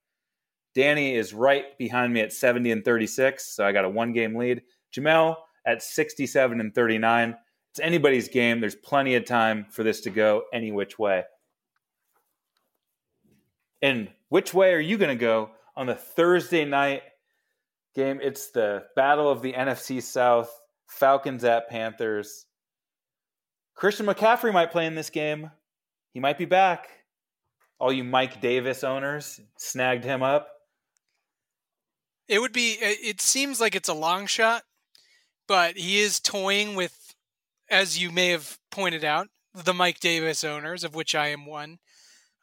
Danny is right behind me at 70 and 36, so I got a one game lead. Jamel at 67 and 39. It's anybody's game. There's plenty of time for this to go any which way. And which way are you going to go on the Thursday night game. It's the battle of the NFC South. Falcons at Panthers. Christian McCaffrey might play in this game. He might be back. All you Mike Davis owners snagged him up. It would be. It seems like it's a long shot, but he is toying with, as you may have pointed out, the Mike Davis owners, of which I am one,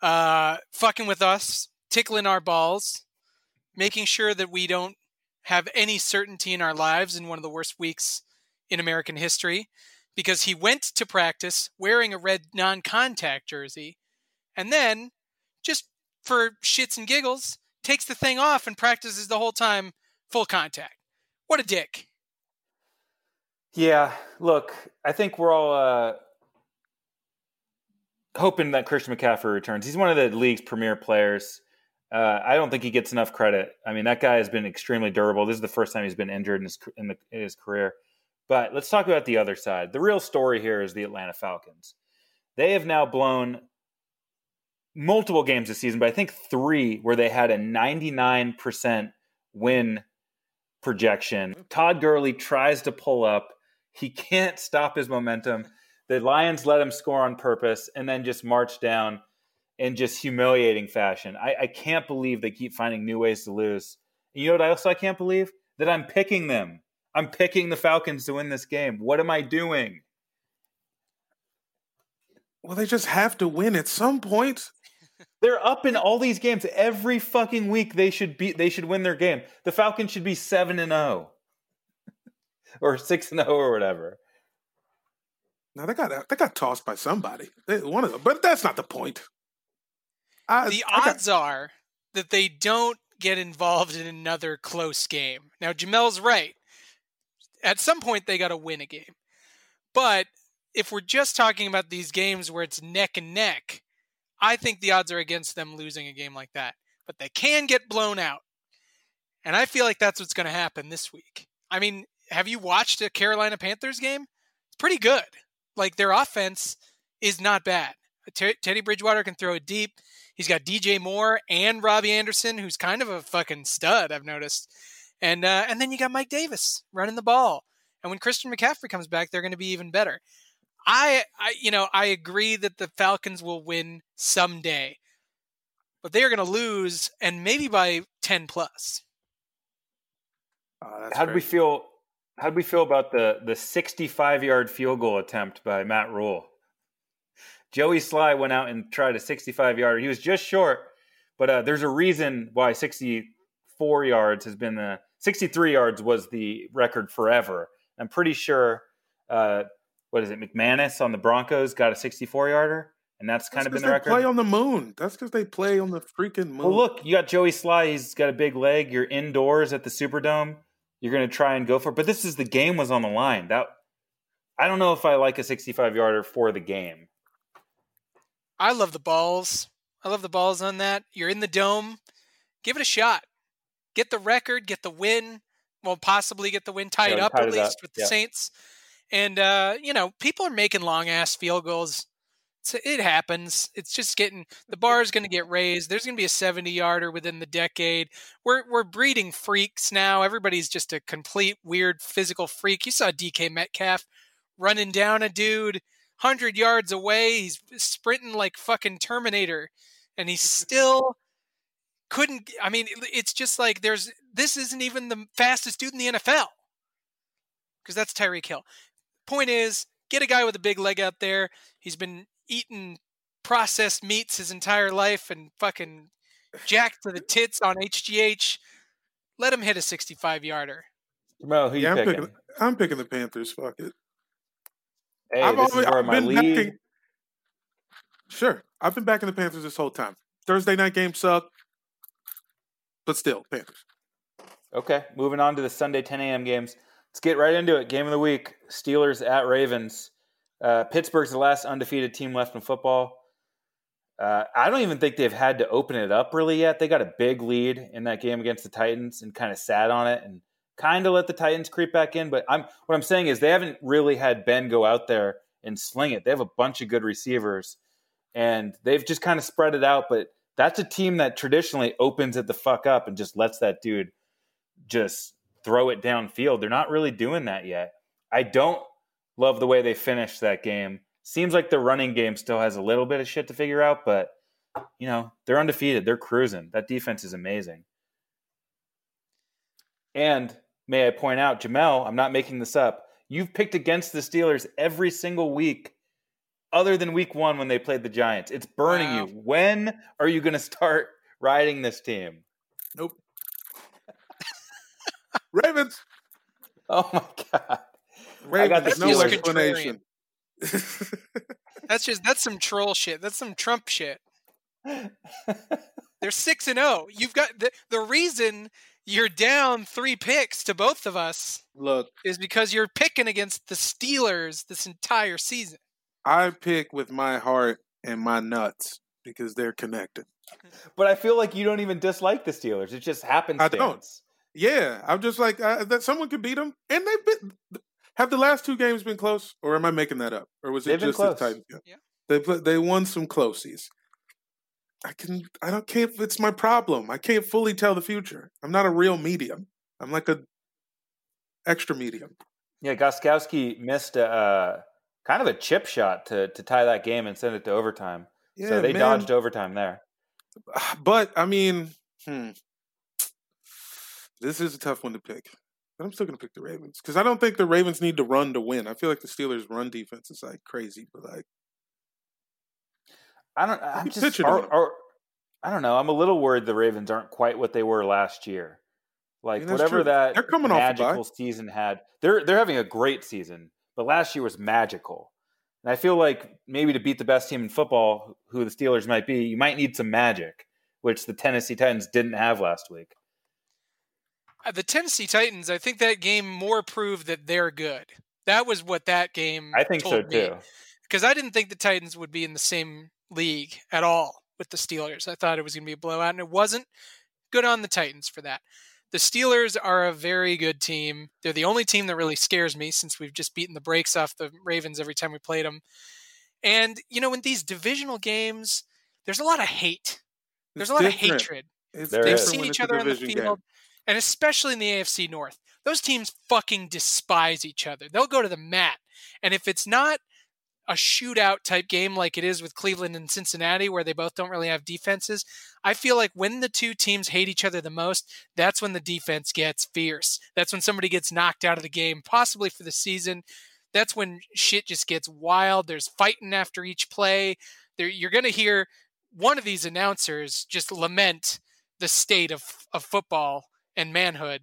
uh, fucking with us, tickling our balls, making sure that we don't have any certainty in our lives in one of the worst weeks in American history, because he went to practice wearing a red non-contact jersey, and then just for shits and giggles takes the thing off and practices the whole time full contact. What a dick. Yeah, look, I think we're all uh, hoping that Christian McCaffrey returns. He's one of the league's premier players. Uh, I don't think he gets enough credit. I mean, that guy has been extremely durable. This is the first time he's been injured in his in, the, in his career. But let's talk about the other side. The real story here is the Atlanta Falcons. They have now blown multiple games this season, but I think three where they had a 99% win projection. Todd Gurley tries to pull up. He can't stop his momentum. The Lions let him score on purpose and then just march down in just humiliating fashion. I, I can't believe they keep finding new ways to lose. And you know what else I can't believe? That I'm picking them. I'm picking the Falcons to win this game. What am I doing? Well, they just have to win at some point. They're up in all these games every fucking week. They should be. They should win their game. The Falcons should be seven and zero, oh. or six and zero, or whatever. Now they got they got tossed by somebody. They, one of them, but that's not the point. I, the I got- odds are that they don't get involved in another close game. Now, Jamel's right. At some point, they got to win a game. But if we're just talking about these games where it's neck and neck, I think the odds are against them losing a game like that. But they can get blown out. And I feel like that's what's going to happen this week. I mean, have you watched a Carolina Panthers game? It's pretty good. Like their offense is not bad. Te- Teddy Bridgewater can throw it deep. He's got DJ Moore and Robbie Anderson, who's kind of a fucking stud. I've noticed, and uh, and then you got Mike Davis running the ball. And when Christian McCaffrey comes back, they're going to be even better. I, I, you know, I agree that the Falcons will win someday, but they are going to lose, and maybe by ten plus. Oh, How do we feel? How did we feel about the the 65 yard field goal attempt by Matt Rhule? Joey Slye went out and tried a 65 yarder. He was just short, but uh, there's a reason why 64 yards has been the 63 yards was the record forever. I'm pretty sure. Uh, what is it? McManus on the Broncos got a 64 yarder, and that's kind That's of 'cause been the they record. play on the moon. That's because they play on the freaking moon. Well, look, you got Joey Slye. He's got a big leg. You're indoors at the Superdome. You're going to try and go for it. But this is the game was on the line. That I don't know if I like a 65 yarder for the game. I love the balls. I love the balls on that. You're in the dome. Give it a shot. Get the record, get the win. Well, possibly get the win tied Yeah, up tied at up. least with the Yeah. Saints. And uh, you know, people are making long ass field goals. So it happens. It's just getting the bar is going to get raised. There's going to be a 70 yarder within the decade. We're we're breeding freaks now. Everybody's just a complete weird physical freak. You saw DK Metcalf running down a dude 100 yards away. He's sprinting like fucking Terminator and he's still couldn't I mean it's just like there's this isn't even the fastest dude in the NFL. Cuz that's Tyreek Hill. Point is, get a guy with a big leg out there. He's been eating processed meats his entire life and fucking jacked to the tits on HGH. Let him hit a 65 yarder. Mo, who you yeah, I'm picking? picking. I'm picking the Panthers. Fuck it. Hey, I've this always- is where I've my been league. backing- Sure, I've been backing the Panthers this whole time. Thursday night game sucked, but still, Panthers. Okay, moving on to the Sunday 10 a.m. games. Let's get right into it. Game of the week: Steelers at Ravens. Uh, Pittsburgh's the last undefeated team left in football. Uh, I don't even think they've had to open it up really yet. They got a big lead in that game against the Titans and kind of sat on it and kind of let the Titans creep back in. But I'm what I'm saying is they haven't really had Ben go out there and sling it. They have a bunch of good receivers and they've just kind of spread it out. But That's a team that traditionally opens it the fuck up and just lets that dude just throw it downfield. They're not really doing that yet. I don't love the way they finished that game. Seems like the running game still has a little bit of shit to figure out, but you know, they're undefeated. They're cruising. That defense is amazing. And may I point out, Jamel, I'm not making this up. You've picked against the Steelers every single week, other than week one when they played the Giants. It's burning Wow. you. When are you going to start riding this team? Nope. Ravens. Oh my god! Ravens. got the no explanation. That's just that's some troll shit. That's some Trump shit. They're six and zero. You've got the the reason you're down three picks to both of us Look, is because you're picking against the Steelers this entire season. I pick with my heart and my nuts because they're connected. but I feel like you don't even dislike the Steelers. It just happens. I don't. Yeah, I'm just like uh, that. Someone could beat them, and they've been. Have the last two games been close, or am I making that up, or was it They've just the Titans? Yeah. They put, they won some closies. I can I don't can't. It's my problem. I can't fully tell the future. I'm not a real medium. I'm like a extra medium. Yeah, Gostkowski missed a uh, kind of a chip shot to to tie that game and send it to overtime. Yeah, so they man. dodged overtime there. But I mean, hmm, this is a tough one to pick. But I'm still gonna pick the Ravens because I don't think the Ravens need to run to win. I feel like the Steelers' run defense is like crazy, but like I don't. I'm just. are- I don't know. I'm a little worried the Ravens aren't quite what they were last year. Like mean, whatever true. that They're coming off a bye. magical season had, they're they're having a great season. But last year was magical, and I feel like maybe to beat the best team in football, who the Steelers might be, you might need some magic, which the Tennessee Titans didn't have last week. Uh, The Tennessee Titans, I think that game more proved that they're good. That was what that game I think so too. because I didn't think the Titans would be in the same league at all with the Steelers. I thought it was going to be a blowout, and it wasn't. Good on the Titans for that. The Steelers are a very good team. They're the only team that really scares me since we've just beaten the brakes off the Ravens every time we played them. And, you know, in these divisional games, there's a lot of hate. There's It's a lot different. of hatred. It's They've seen each other on the division game. field, and especially in the AFC North. Those teams fucking despise each other. They'll go to the mat. And if it's not a shootout type game like it is with Cleveland and Cincinnati, where they both don't really have defenses, I feel like when the two teams hate each other the most, that's when the defense gets fierce. That's when somebody gets knocked out of the game, possibly for the season. That's when shit just gets wild. There's fighting after each play. There, you're going to hear one of these announcers just lament the state of, of football and manhood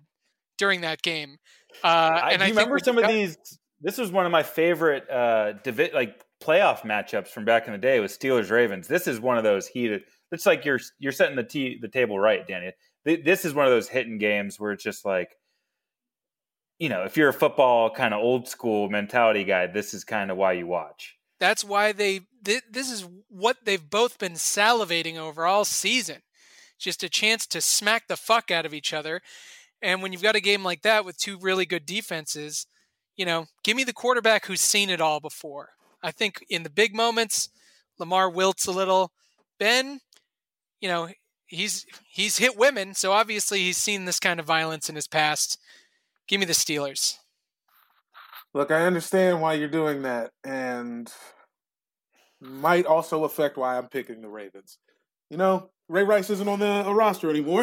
during that game. Uh, I, and do I remember some of these? This was one of my favorite uh, like playoff matchups from back in the day with Steelers Ravens. This is one of those heated. It's like you're you're setting the t- the table right, Danny. Th- This is one of those hitting games where it's just like, you know, if you're a football kind of old school mentality guy, this is kind of why you watch. That's why they. Th- this is what they've both been salivating over all season. Just a chance to smack the fuck out of each other. And when you've got a game like that with two really good defenses, you know, give me the quarterback who's seen it all before. I think in the big moments, Lamar wilts a little. Ben, you know, he's he's hit women, so obviously he's seen this kind of violence in his past. Give me the Steelers. Look, I understand why you're doing that, and might also affect why I'm picking the Ravens. You know, Ray Rice isn't on the uh, roster anymore,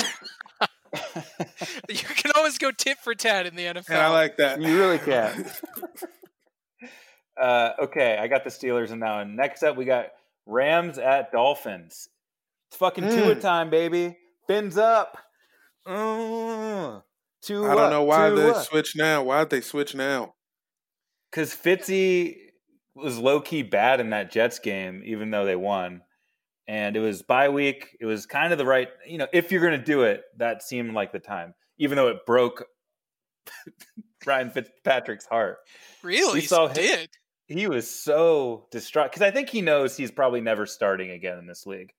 You can always go tit for tat in the NFL. and I like that. You really can. uh, okay, I got the Steelers in that one. Next up, we got Rams at Dolphins. It's fucking two Mm. a time, baby. Fins up. Mm. Two I don't know why they they switch now. Why'd they switch now? Because Fitzy was low key bad in that Jets game, even though they won. And it was bye week. It was kind of the right, you know, if you're going to do it, that seemed like the time, even though it broke Ryan Fitzpatrick's heart. really we saw did. He was so distraught because I think he knows he's probably never starting again in this league.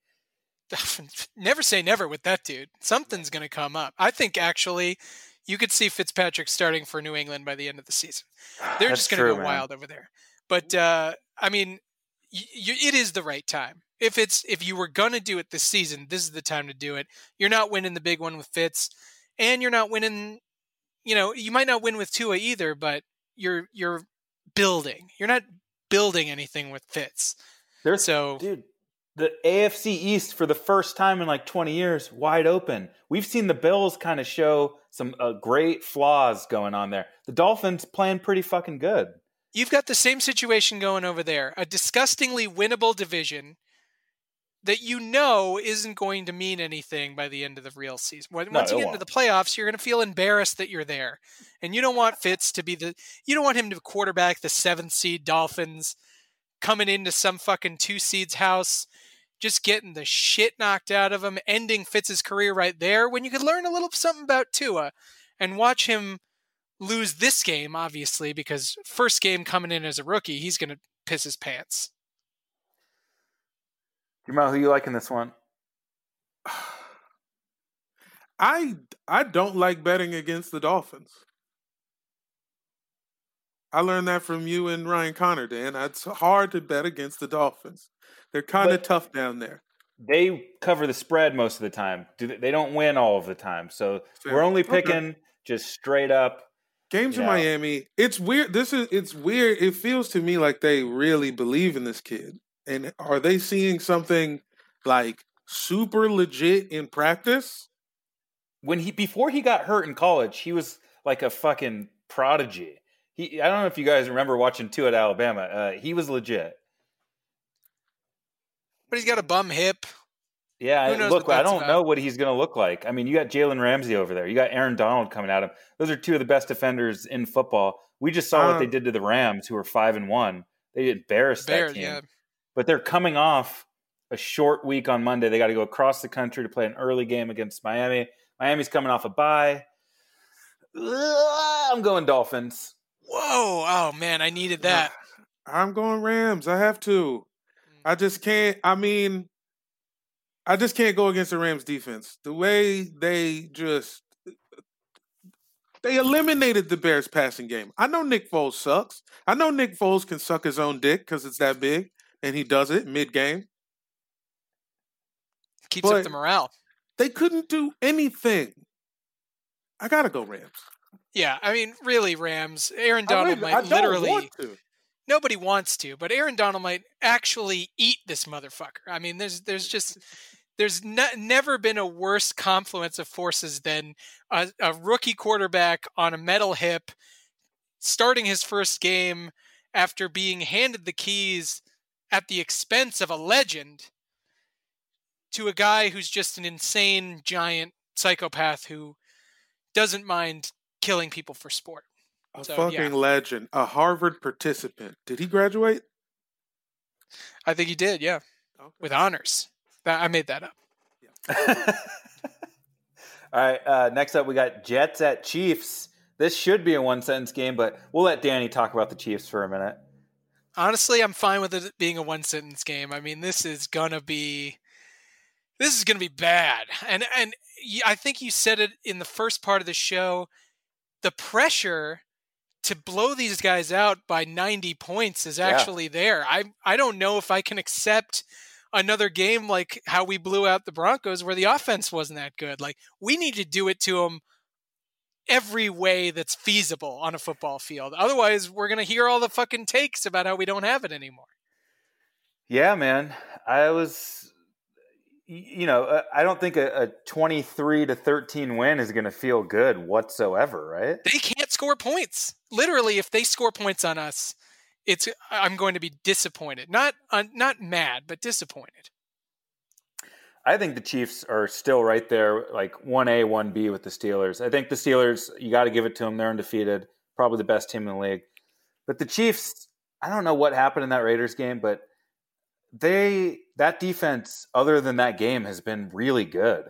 never say never with that dude. Something's going to come up. I think actually you could see Fitzpatrick starting for New England by the end of the season. They're just going to go man. wild over there. But uh, I mean, y- y- it is the right time. If it's if you were gonna do it this season, this is the time to do it. You're not winning the big one with Fitz, and you're not winning. You know, you might not win with Tua either, but you're you're building. You're not building anything with Fitz. There's So- dude, the AFC East for the first time in like 20 years, wide open. We've seen the Bills kind of show some uh, great flaws going on there. The Dolphins playing pretty fucking good. You've got the same situation going over there. A disgustingly winnable division that you know isn't going to mean anything by the end of the real season. When- No, Once you get into the playoffs, you're going to feel embarrassed that you're there. And you don't want Fitz to be the you don't want him to quarterback the 7th seed Dolphins coming into some fucking 2 seeds house just getting the shit knocked out of him, ending Fitz's career right there when you could learn a little something about Tua and watch him lose this game, obviously, because first game coming in as a rookie, he's going to piss his pants. Jamal, who you like in this one? I I don't like betting against the Dolphins. I learned that from you and Ryan Connor, Dan. It's hard to bet against the Dolphins. They're kind of tough down there. They cover the spread most of the time. Do they, they don't win all of the time. So Fair. we're only Okay. picking just straight up. Games in Yeah. Miami. It's weird. This is it's weird. It feels to me like they really believe in this kid. And are they seeing something like super legit in practice? When he before he got hurt in college, he was like a fucking prodigy. He I don't know if you guys remember watching Tua at Alabama. Uh, he was legit. But he's got a bum hip. Yeah, I- look, I don't about? know what he's going to look like. I mean, you got Jalen Ramsey over there. You got Aaron Donald coming at him. Those are two of the best defenders in football. We just saw what they Um, did to the Rams, who were five and one. They embarrassed Bear, that team. yeah. But they're coming off a short week on Monday. They got to go across the country to play an early game against Miami. Miami's coming off a bye. Ugh, I'm going Dolphins. Whoa. Oh, man. I needed that. I'm going Rams. I have to. Mm. I just can't. I mean, I just can't go against the Rams defense. The way they just they eliminated the Bears passing game. I know Nick Foles sucks. I know Nick Foles can suck his own dick because it's that big, and he does it mid game. Keeps up the morale. They couldn't do anything. I gotta go Rams. Yeah. I mean, really, Rams. Aaron Donald really- might literally. want to. nobody wants to, but Aaron Donald might actually eat this motherfucker. I mean, there's there's just there's ne- never been a worse confluence of forces than a, a rookie quarterback on a metal hip starting his first game after being handed the keys at the expense of a legend to a guy who's just an insane giant psychopath who doesn't mind killing people for sport. A So, fucking yeah. legend, a Harvard participant. Did he graduate? I think he did, yeah, Okay. with honors. I made that up. All right. Uh, next up, we got Jets at Chiefs. This should be a one sentence game, but we'll let Danny talk about the Chiefs for a minute. Honestly, I'm fine with it being a one sentence game. I mean, this is gonna be this is gonna be bad, and and I think you said it in the first part of the show. The pressure to blow these guys out by 90 points is Yeah. actually there. I I don't know if I can accept another game like how we blew out the Broncos where the offense wasn't that good. Like we need to do it to them every way that's feasible on a football field. Otherwise, we're going to hear all the fucking takes about how we don't have it anymore. Yeah, man. I was, you know, uh, I don't think a, a 23 to 13 win is going to feel good whatsoever, right? They can't score points. Literally, if they score points on us, it's I'm going to be disappointed. Not uh, not mad, but disappointed. I think the Chiefs are still right there, like 1A, 1B with the Steelers. I think the Steelers, you got to give it to them. They're undefeated, probably the best team in the league. But the Chiefs, I don't know what happened in that Raiders game, but they, that defense, other than that game, has been really good.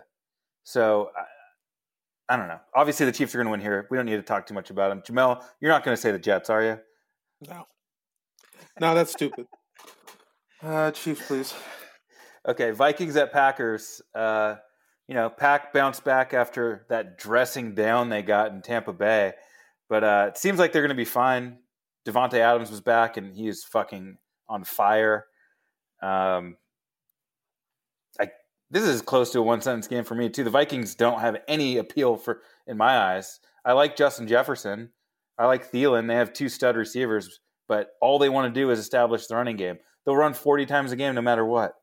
So I, I don't know. Obviously, the Chiefs are going to win here. We don't need to talk too much about them. Jamel, you're not going to say the Jets, are you? No. No, that's stupid. Uh, Chiefs, please. Okay, Vikings at Packers. Uh, you know, Pack bounced back after that dressing down they got in Tampa Bay, but uh, it seems like they're going to be fine. Davante Adams was back, and he is fucking on fire. Um, this is close to a one sentence game for me too. The Vikings don't have any appeal for in my eyes. I like Justin Jefferson. I like Thielen. They have two stud receivers, but all they want to do is establish the running game. They'll run 40 times a game no matter what.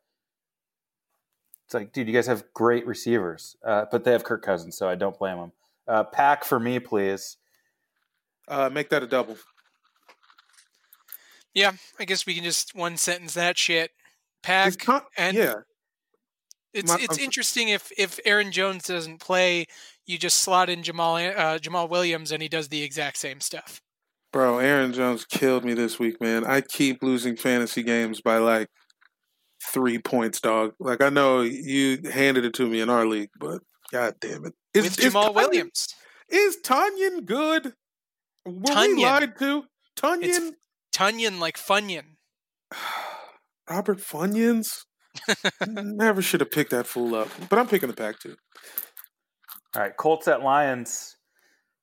It's like, dude, you guys have great receivers, uh, but they have Kirk Cousins, so I don't blame them. Uh, pack for me, please. Uh, make that a double. Yeah, I guess we can just one sentence that shit. Pack Con- and yeah, it's My- it's I'm- interesting if if Aaron Jones doesn't play, you just slot in Jamaal uh, Jamaal Williams and he does the exact same stuff. bro. Aaron Jones killed me this week, man. I keep losing fantasy games by like three points, dog. Like I know you handed it to me in our league, but god damn it, is, With is Jamaal Williams. Is Tonyan good? Were we lied to? Tonyan, It's Tonyan like Funyon. Robert Funyuns. Never should have picked that fool up, but I'm picking the pack too. All right, Colts at Lions.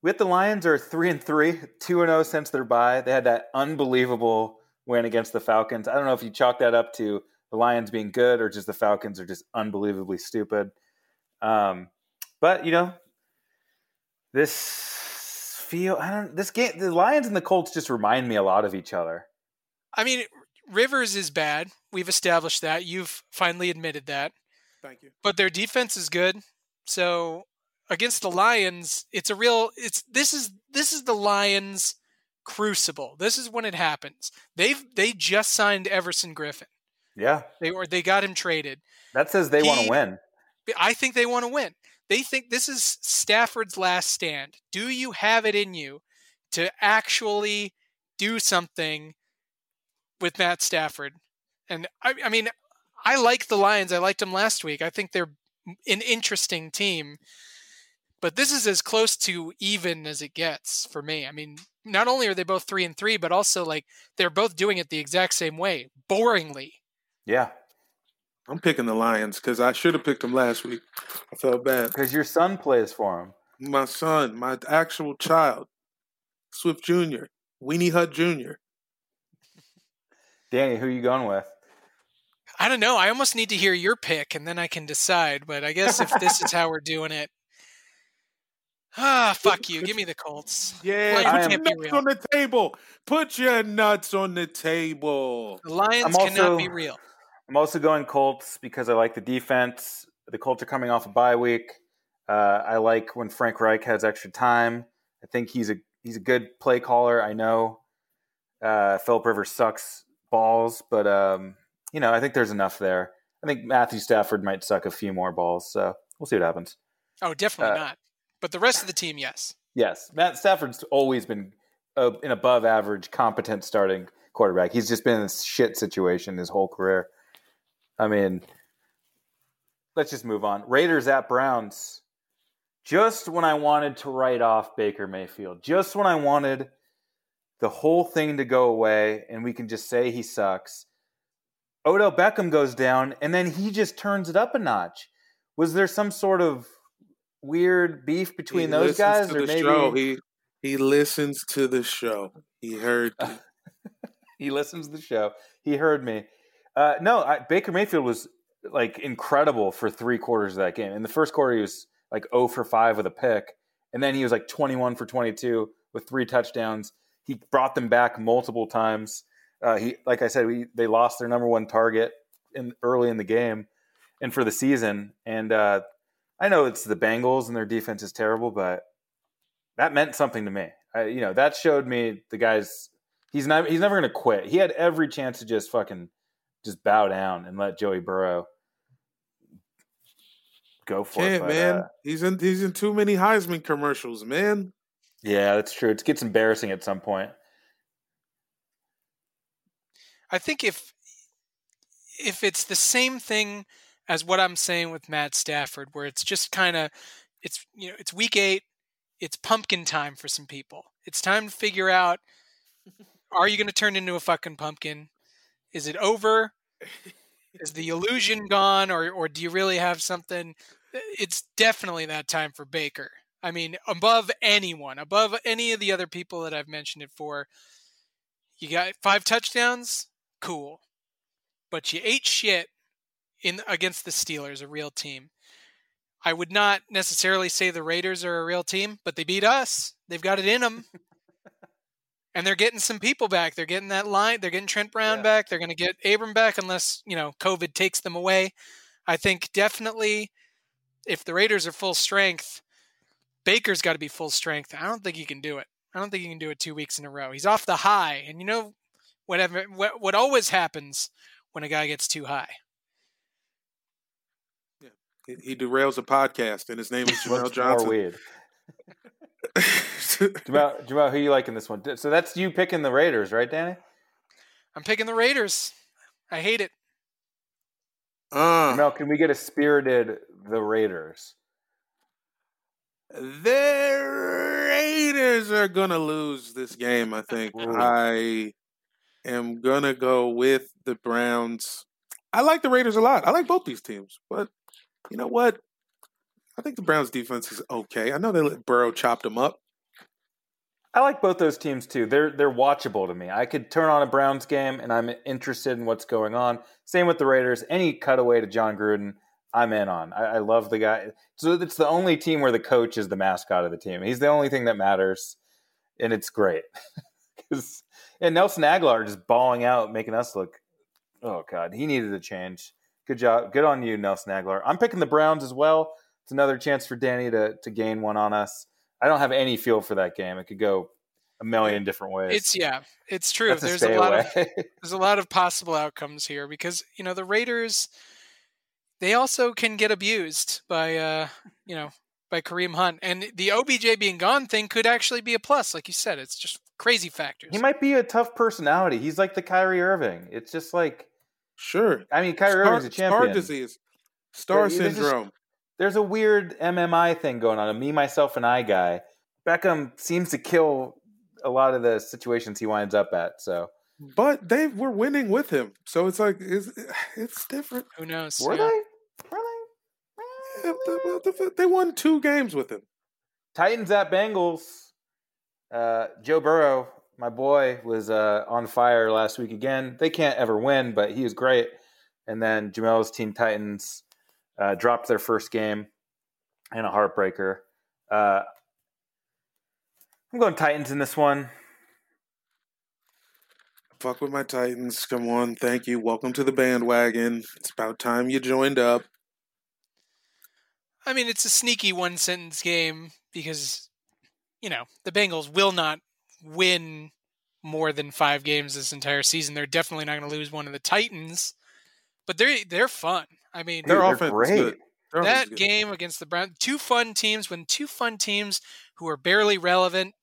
With the Lions are three and three, two and zero since their bye. They had that unbelievable win against the Falcons. I don't know if you chalk that up to the Lions being good or just the Falcons are just unbelievably stupid. Um, but you know, this feel I don't this game the Lions and the Colts just remind me a lot of each other. I mean, Rivers is bad. We've established that. You've finally admitted that. Thank you. But their defense is good. So against the Lions, it's a real it's this is this is the Lions crucible. This is when it happens. They've they just signed Everson Griffen. Yeah, They or they got him traded. that says they want to win. I think they want to win. They think this is Stafford's last stand. Do you have it in you to actually do something with Matt Stafford? And I, I mean, I like the Lions. I liked them last week. I think they're an interesting team. But this is as close to even as it gets for me. I mean, not only are they both three and three, but also like they're both doing it the exact same way, boringly. Yeah, I'm picking the Lions because I should have picked them last week. I felt bad. because your son plays for them. My son, my actual child, Swift Jr., Weenie Hut Jr. Danny, who are you going with? I don't know. I almost need to hear your pick and then I can decide. But I guess if this is how we're doing it, ah, fuck you. Give me the Colts. Yeah, Lions put your nuts on the table. Put your nuts on the table. The Lions I'm cannot also- be real. I'm also going Colts because I like the defense. The Colts are coming off a bye week. Uh, I like when Frank Reich has extra time. I think he's a he's a good play caller. I know uh, Philip Rivers sucks balls, but um, you know I think there's enough there. I think Matthew Stafford might suck a few more balls, so we'll see what happens. Oh, definitely uh, not. But the rest of the team, yes. Yes, Matt Stafford's always been a, an above average, competent starting quarterback. He's just been in a shit situation his whole career. I mean, let's just move on. Raiders at Browns. Just when I wanted to write off Baker Mayfield, just when I wanted the whole thing to go away and we can just say he sucks, Odell Beckham goes down and then he just turns it up a notch. Was there some sort of weird beef between He those guys, or maybe show. he he listens to the show. He heard. he listens to the show. He heard me. Uh, no, I, Baker Mayfield was like incredible for three quarters of that game. In the first quarter, he was like 0 for 5 with a pick. And then he was like 21 for 22 with three touchdowns. He brought them back multiple times. Uh, he, like I said, we, they lost their number one target in early in the game and for the season. And uh, I know it's the Bengals and their defense is terrible, but that meant something to me. I, you know, that showed me the guy's he's not he's never going to quit. He had every chance to just fucking just bow down and let Joey Burrow go for it. Can't but, man. uh, he's in. He's in too many Heisman commercials, man. yeah, that's true. It gets embarrassing at some point. I think if if it's the same thing as what I'm saying with Matt Stafford, where it's just kind of it's you know it's week eight, it's pumpkin time for some people. It's time to figure out: Are you going to turn into a fucking pumpkin? Is it over? Is the illusion gone, or or do you really have something? It's definitely that time for Baker. I mean, above anyone, above any of the other people that I've mentioned it for. You got five touchdowns, cool. But you ate shit in against the Steelers, a real team. I would not necessarily say the Raiders are a real team, but they beat us. They've got it in them. and they're getting some people back. They're getting that line. They're getting Trent Brown Yeah. back. They're going to get Abram back unless, you know, COVID takes them away. I think definitely if the Raiders are full strength, Baker's got to be full strength. I don't think he can do it. I don't think he can do it two weeks in a row. He's off the high, and you know, whatever what, what always happens when a guy gets too high. He, he derails a podcast, and his name is Jamel What's more Johnson. Weird? Jamaal, Jamaal, who you like in this one? So that's you picking the Raiders, right, Danny? I'm picking the Raiders. I hate it. uh, Jamaal, can we get a spirited the Raiders? the Raiders are gonna lose this game. I think. I am gonna go with the Browns. I like the Raiders a lot. I like both these teams, but you know what? I think the Browns defense is okay. I know they let Burrow chop them up. I like both those teams too. They're they're watchable to me. I could turn on a Browns game and I'm interested in what's going on. Same with the Raiders. Any cutaway to Jon Gruden, I'm in on. I, I love the guy. So it's the only team where the coach is the mascot of the team. He's the only thing that matters, and it's great. and Nelson Agholor just bawling out, making us look. Oh God, he needed a change. Good job. Good on you, Nelson Agholor. I'm picking the Browns as well. It's another chance for Danny to to gain one on us. I don't have any feel for that game. It could go a million different ways. It's yeah, it's true. That's There's stay a lot of there's a lot of possible outcomes here because you know the Raiders they also can get abused by uh you know by Kareem Hunt and the OBJ being gone thing could actually be a plus like you said it's just crazy factors. he might be a tough personality. He's like the Kyrie Irving. It's just like Sure. I mean, Kyrie Star, Irving's a champion. star disease, star Yeah, this is- syndrome. There's a weird MMI thing going on. A me, myself, and I guy. Beckham seems to kill a lot of the situations he winds up at. So But they were winning with him, so it's like it's, it's different. Who knows? were Yeah. they? Were? Yeah, They won two games with him. Titans at Bengals. Uh, Joe Burrow, my boy, was uh, on fire last week again. They can't ever win, but he was great. And then Jamel's team Titans uh, dropped their first game in a heartbreaker. Uh, I'm going Titans in this one. Fuck with my Titans. Come on, thank you. Welcome to the bandwagon. It's about time you joined up. I mean it's a sneaky one sentence game because you know the Bengals will not win more than five games this entire season. They're definitely not going to lose one of the Titans, but they're they're fun. I mean, Their Dude, they're offense great. good. Their offense is that good. game against the Browns, two fun teams, when two fun teams who are barely relevant,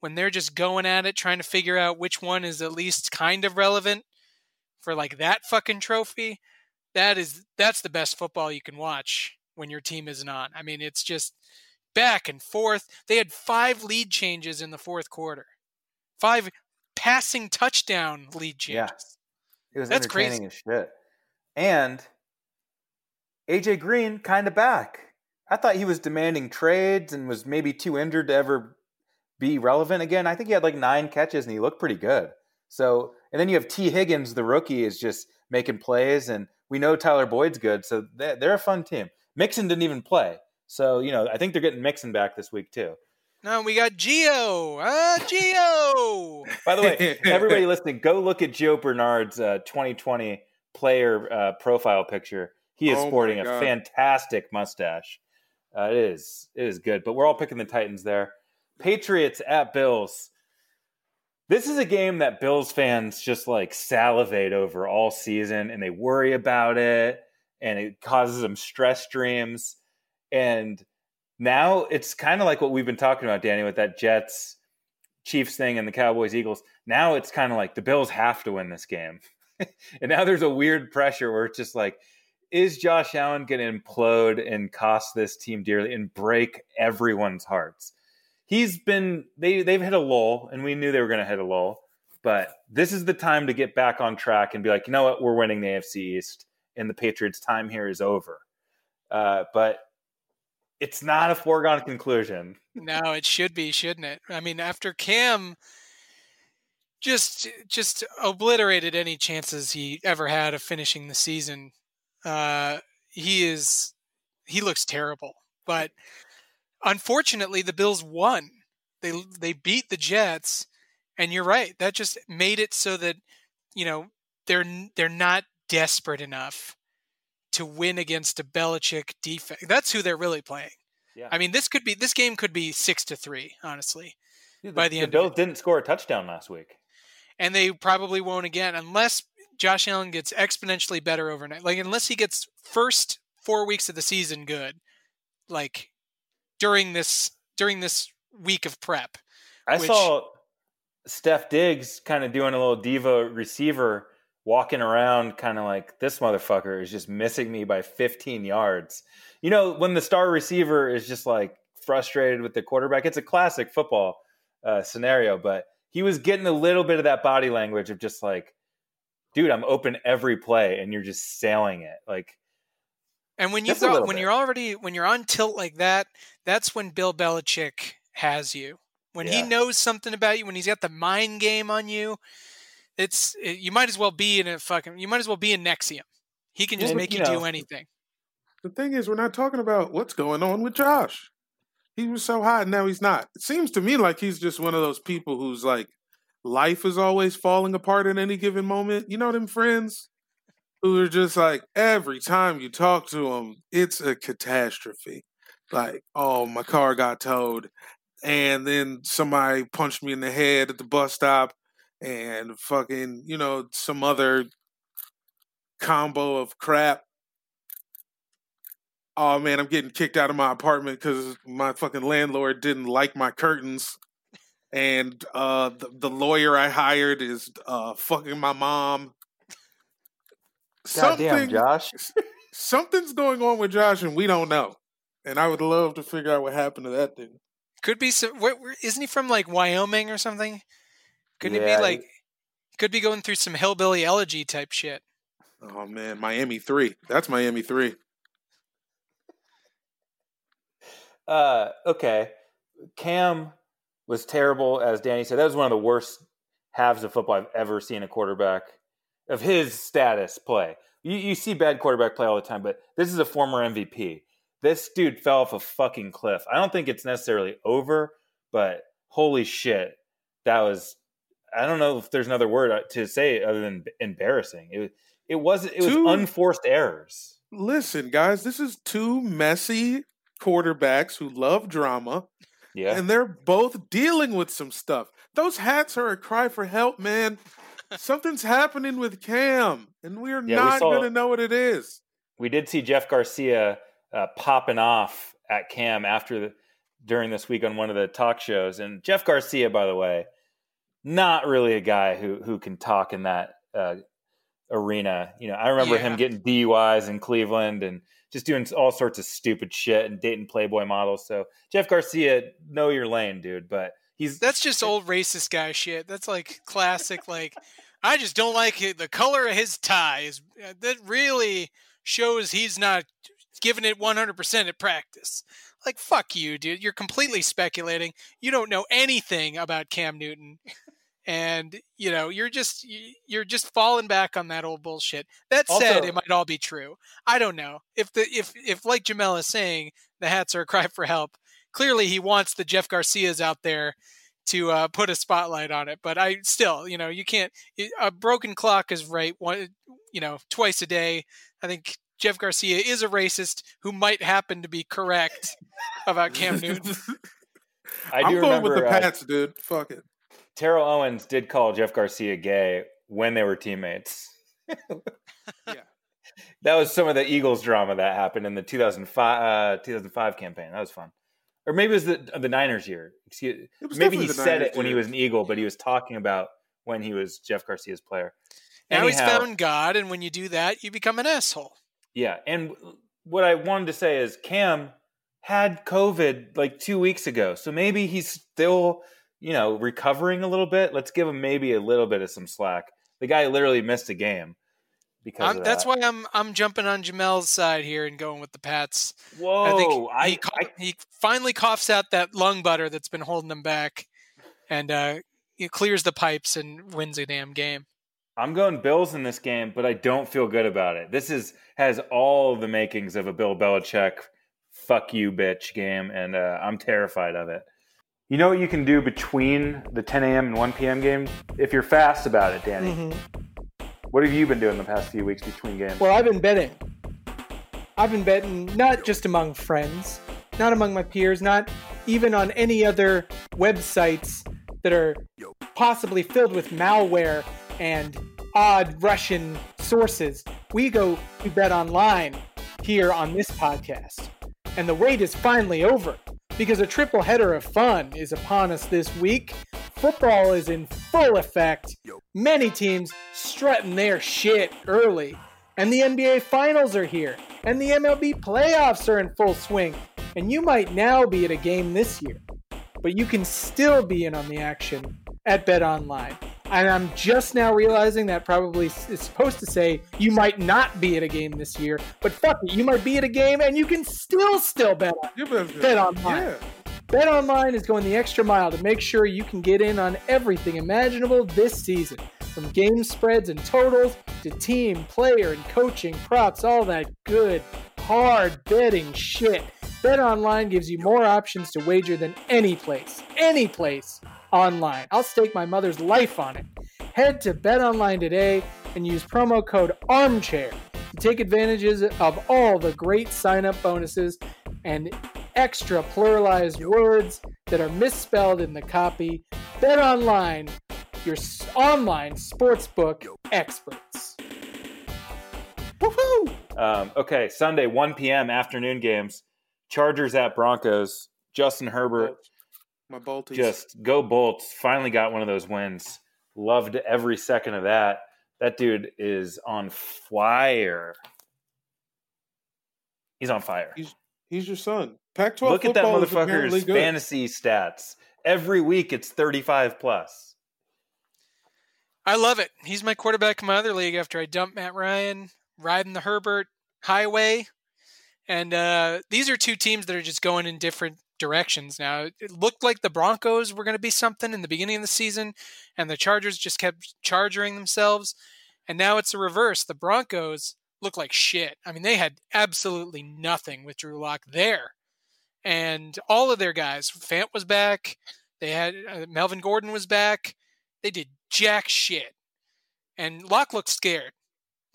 when they're just going at it, trying to figure out which one is at least kind of relevant for like that fucking trophy. That is that's the best football you can watch when your team isn't. I mean, it's just back and forth. They had five lead changes in the fourth quarter, five passing touchdown lead changes. Yeah. It was That's entertaining crazy. as shit. And AJ Green kind of back. I thought he was demanding trades and was maybe too injured to ever be relevant again. I think he had like nine catches and he looked pretty good. So, and then you have Tee Higgins, the rookie, is just making plays, and we know Tyler Boyd's good. So they're, a fun team. Mixon didn't even play. So, you know, I think they're getting Mixon back this week too. No, we got Gio. Ah, Gio. By the way, everybody listening, go look at Gio Bernard's uh, 2020 player uh, profile picture. He is Oh sporting a fantastic mustache. Uh, it is it is good, but we're all picking the Titans there. Patriots at Bills. This is a game that Bills fans just like salivate over all season, and they worry about it, and it causes them stress dreams. And now it's kind of like what we've been talking about, Danny, with that Jets Chiefs thing and the Cowboys Eagles. Now it's kind of like the Bills have to win this game. and now there's a weird pressure where it's just like, is Josh Allen going to implode and cost this team dearly and break everyone's hearts? He's been they they've hit a lull, and we knew they were going to hit a lull. But this is the time to get back on track and be like, you know what, we're winning the AFC East, and the Patriots' time here is over. Uh, but it's not a foregone conclusion. No, it should be, shouldn't it? I mean, after Cam just just obliterated any chances he ever had of finishing the season, Uh, he is he looks terrible, but unfortunately, the Bills won. They they beat the Jets, and you're right. That just made it so that you know they're they're not desperate enough to win against a Belichick defense. That's who they're really playing. Yeah. I mean, this could be this game could be six to three, honestly, Dude, by the end of Bills didn't score a touchdown last week. and they probably won't again unless Josh Allen gets exponentially better overnight. Like unless he gets first four weeks of the season good, like during this during this week of prep. I Which- saw Steph Diggs kind of doing a little diva receiver, walking around, kind of like this motherfucker is just missing me by 15 yards. You know, when the star receiver is just like frustrated with the quarterback, it's a classic football uh, scenario, but he was getting a little bit of that body language of just like, dude, I'm open every play, and you're just sailing it. Like, And when you Just a got when bit. you're already when you're on tilt like that, that's when Bill Belichick has you. When he knows something about you, when he's got the mind game on you, it's it, you might as well be in a fucking you might as well be in NXIVM. He can just Well, make you you do anything. The thing is, we're not talking about what's going on with Josh. He was so hot, and now he's not. It seems to me like he's just one of those people who's like, life is always falling apart at any given moment. You know them friends who are just like, every time you talk to them, it's a catastrophe. Like, oh, my car got towed, and then somebody punched me in the head at the bus stop, and fucking, you know, some other combo of crap oh man, I'm getting kicked out of my apartment because my fucking landlord didn't like my curtains. And uh, the, the lawyer I hired is uh, fucking my mom. goddamn, Josh. something's going on with Josh, and we don't know. And I would love to figure out what happened to that dude. Could be some. What, where- isn't he from like Wyoming or something? Couldn't Yeah, he be like? Could be going through some hillbilly elegy type shit. Oh man, Miami three. That's Miami three. Uh, okay. Cam was terrible, as Danny said. That was one of the worst halves of football I've ever seen a quarterback of his status play. You, you see bad quarterback play all the time, but this is a former MVP. This dude fell off a fucking cliff. I don't think it's necessarily over, but holy shit, that was. I don't know if there's another word to say other than embarrassing. It it was it was Two- unforced errors. Listen, guys, this is two messy quarterbacks who love drama. Yeah, and they're both dealing with some stuff. Those hats are a cry for help, man. Something's happening with Cam, and we're Yeah, not going to know what it is. we did see Jeff Garcia uh, popping off at Cam after the, during this week on one of the talk shows. And Jeff Garcia, by the way, not really a guy who who can talk in that uh, arena. You know, I remember Yeah. him getting DUIs in Cleveland and just doing all sorts of stupid shit and dating Playboy models. So Jeff Garcia, know your lane, dude. But he's That's just old racist guy shit. That's like classic. Like, I just don't like it. the color of his tie. Is uh, that really shows he's not giving it 100% at practice. Like, fuck you, dude. You're completely speculating. You don't know anything about Cam Newton. And you know you're just you- you're just falling back on that old bullshit. That said, Also- it might all be true. I don't know if the if if like Jamel is saying the hats are a cry for help. Clearly, he wants the Jeff Garcias out there to uh, put a spotlight on it. But I still, you know, you can't. A broken clock is right one, you know, twice a day. I think Jeff Garcia is a racist who might happen to be correct about Cam Newton. I I'm going remember with the uh, Pats, dude. Fuck it. Terrell Owens did call Jeff Garcia gay when they were teammates. Yeah. That was some of the Eagles drama that happened in the 2005 uh, 2005 campaign. That was fun. Or maybe it was the the Niners year. Excuse, It was maybe he said Niners it when he was an Eagle, but he was talking about when he was Jeff Garcia's player. now he's found God, and when you do that, you become an asshole. Yeah, and what I wanted to say is Cam had COVID like two weeks ago, so maybe he's still, you know, recovering a little bit. Let's give him maybe a little bit of some slack. The guy literally missed a game because I'm, of that's why I'm I'm jumping on Jamel's side here and going with the Pats. Whoa! I think I, he, cough- I- he finally coughs out that lung butter that's been holding him back, and uh, he clears the pipes and wins a damn game. I'm going Bills in this game, but I don't feel good about it. This is has all the makings of a Bill Belichick "fuck you, bitch" game, and uh, I'm terrified of it. You know what you can do between the 10 a.m. and 1 p.m. games if you're fast about it, Danny. Mhm. What have you been doing the past few weeks between games? Well, I've been betting. I've been betting not just among friends, not among my peers, not even on any other websites that are possibly filled with malware and odd Russian sources. We go to bet online here on this podcast. And the wait is finally over because a triple header of fun is upon us this week. Football is in full effect. Many teams strutting their shit early. And the NBA Finals are here. And the MLB playoffs are in full swing. And you might now be at a game this year. But you can still be in on the action at Bet Online. And I'm just now realizing that probably is supposed to say you might not be at a game this year, but fuck it, you might be at a game and you can still still bet on Bet online. Yeah. Bet Online is going the extra mile to make sure you can get in on everything imaginable this season. From game spreads and totals to team, player, and coaching props, all that good, hard betting shit. Bet Online gives you more options to wager than any place, any place online. I'll stake my mother's life on it. Head to Bet Online today and use promo code ARMCHAIR to take advantages of all the great sign up bonuses and extra pluralized words that are misspelled in the copy. Bet online, your s- online sportsbook experts. Woohoo! Um, okay, Sunday, 1 p.m. afternoon games. Chargers at Broncos. Justin Herbert, My Balties. just go Bolts. Finally got one of those wins. Loved every second of that. That dude is on fire. He's on fire. He's, he's your son. Pac-12 Look at that football is apparently motherfucker's fantasy stats. Every week it's 35 plus. I love it. He's my quarterback in my other league after I dumped Matt Ryan, riding the Herbert highway. And uh, these are two teams that are just going in different directions now. It looked like the Broncos were going to be something in the beginning of the season, and the Chargers just kept charging themselves. And now it's the reverse. The Broncos look like shit. I mean, they had absolutely nothing with Drew Lock there. And all of their guys, Fant was back. They had uh, Melvin Gordon was back. They did jack shit. And Lock looked scared.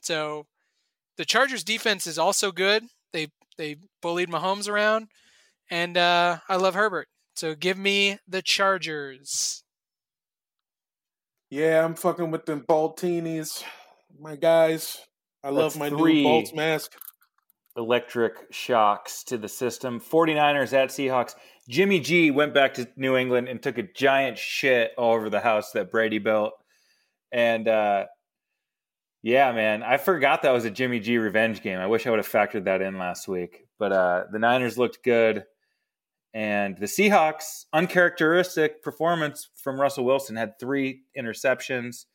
So the Chargers defense is also good. They they bullied Mahomes around. And uh, I love Herbert. So give me the Chargers. Yeah, I'm fucking with them Baltinis. My guys. I love That's my three. new Bolts mask. Electric shocks to the system. 49ers at Seahawks. Jimmy G went back to New England and took a giant shit all over the house that Brady built. And uh, yeah, man, I forgot that was a Jimmy G revenge game. I wish I would have factored that in last week. But uh, the Niners looked good. And the Seahawks, uncharacteristic performance from Russell Wilson, had three interceptions.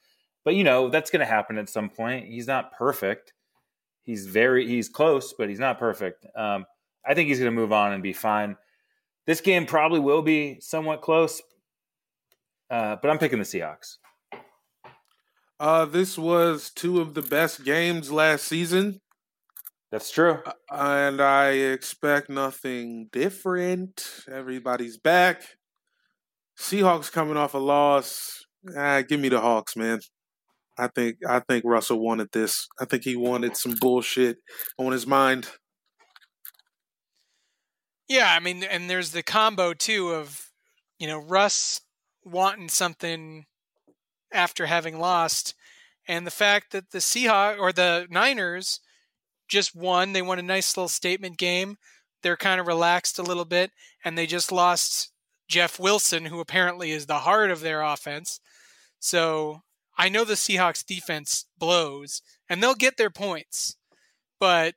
But you know, that's going to happen at some point. He's not perfect. He's very he's close, but he's not perfect. Um, I think he's going to move on and be fine. This game probably will be somewhat close, uh, but I'm picking the Seahawks. Uh, this was two of the best games last season, That's true. and I expect nothing different. Everybody's back. Seahawks coming off a loss. Ah, give me the Hawks, man. I think I think Russell wanted this. I think he wanted some bullshit on his mind. Yeah, I mean, and there's the combo too of, you know, Russ wanting something after having lost, and the fact that the Seahawks or the Niners just won. They won a nice little statement game. They're kind of relaxed a little bit, and they just lost Jeff Wilson, who apparently is the heart of their offense. So I know the Seahawks defense blows, and they'll get their points, but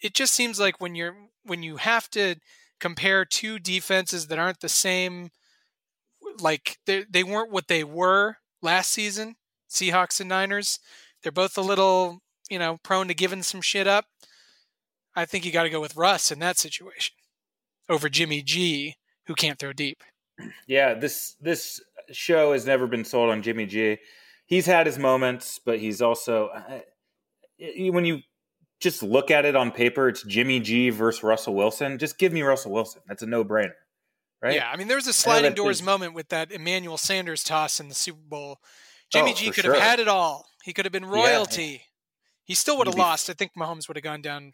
it just seems like when you're when you have to compare two defenses that aren't the same like they they weren't what they were last season Seahawks and Niners they're both a little you know prone to giving some shit up I think you got to go with Russ in that situation over Jimmy G who can't throw deep Yeah, this this show has never been sold on Jimmy G. he's had his moments, but he's also uh, when you just look at it on paper, it's Jimmy G versus Russell Wilson. Just give me Russell Wilson. That's a no brainer, right? Yeah, I mean, there was a sliding doors is- moment with that Emmanuel Sanders toss in the Super Bowl. Jimmy Oh, G could sure. have had it all. He could have been royalty. He still would have lost. I think Mahomes would have gone down,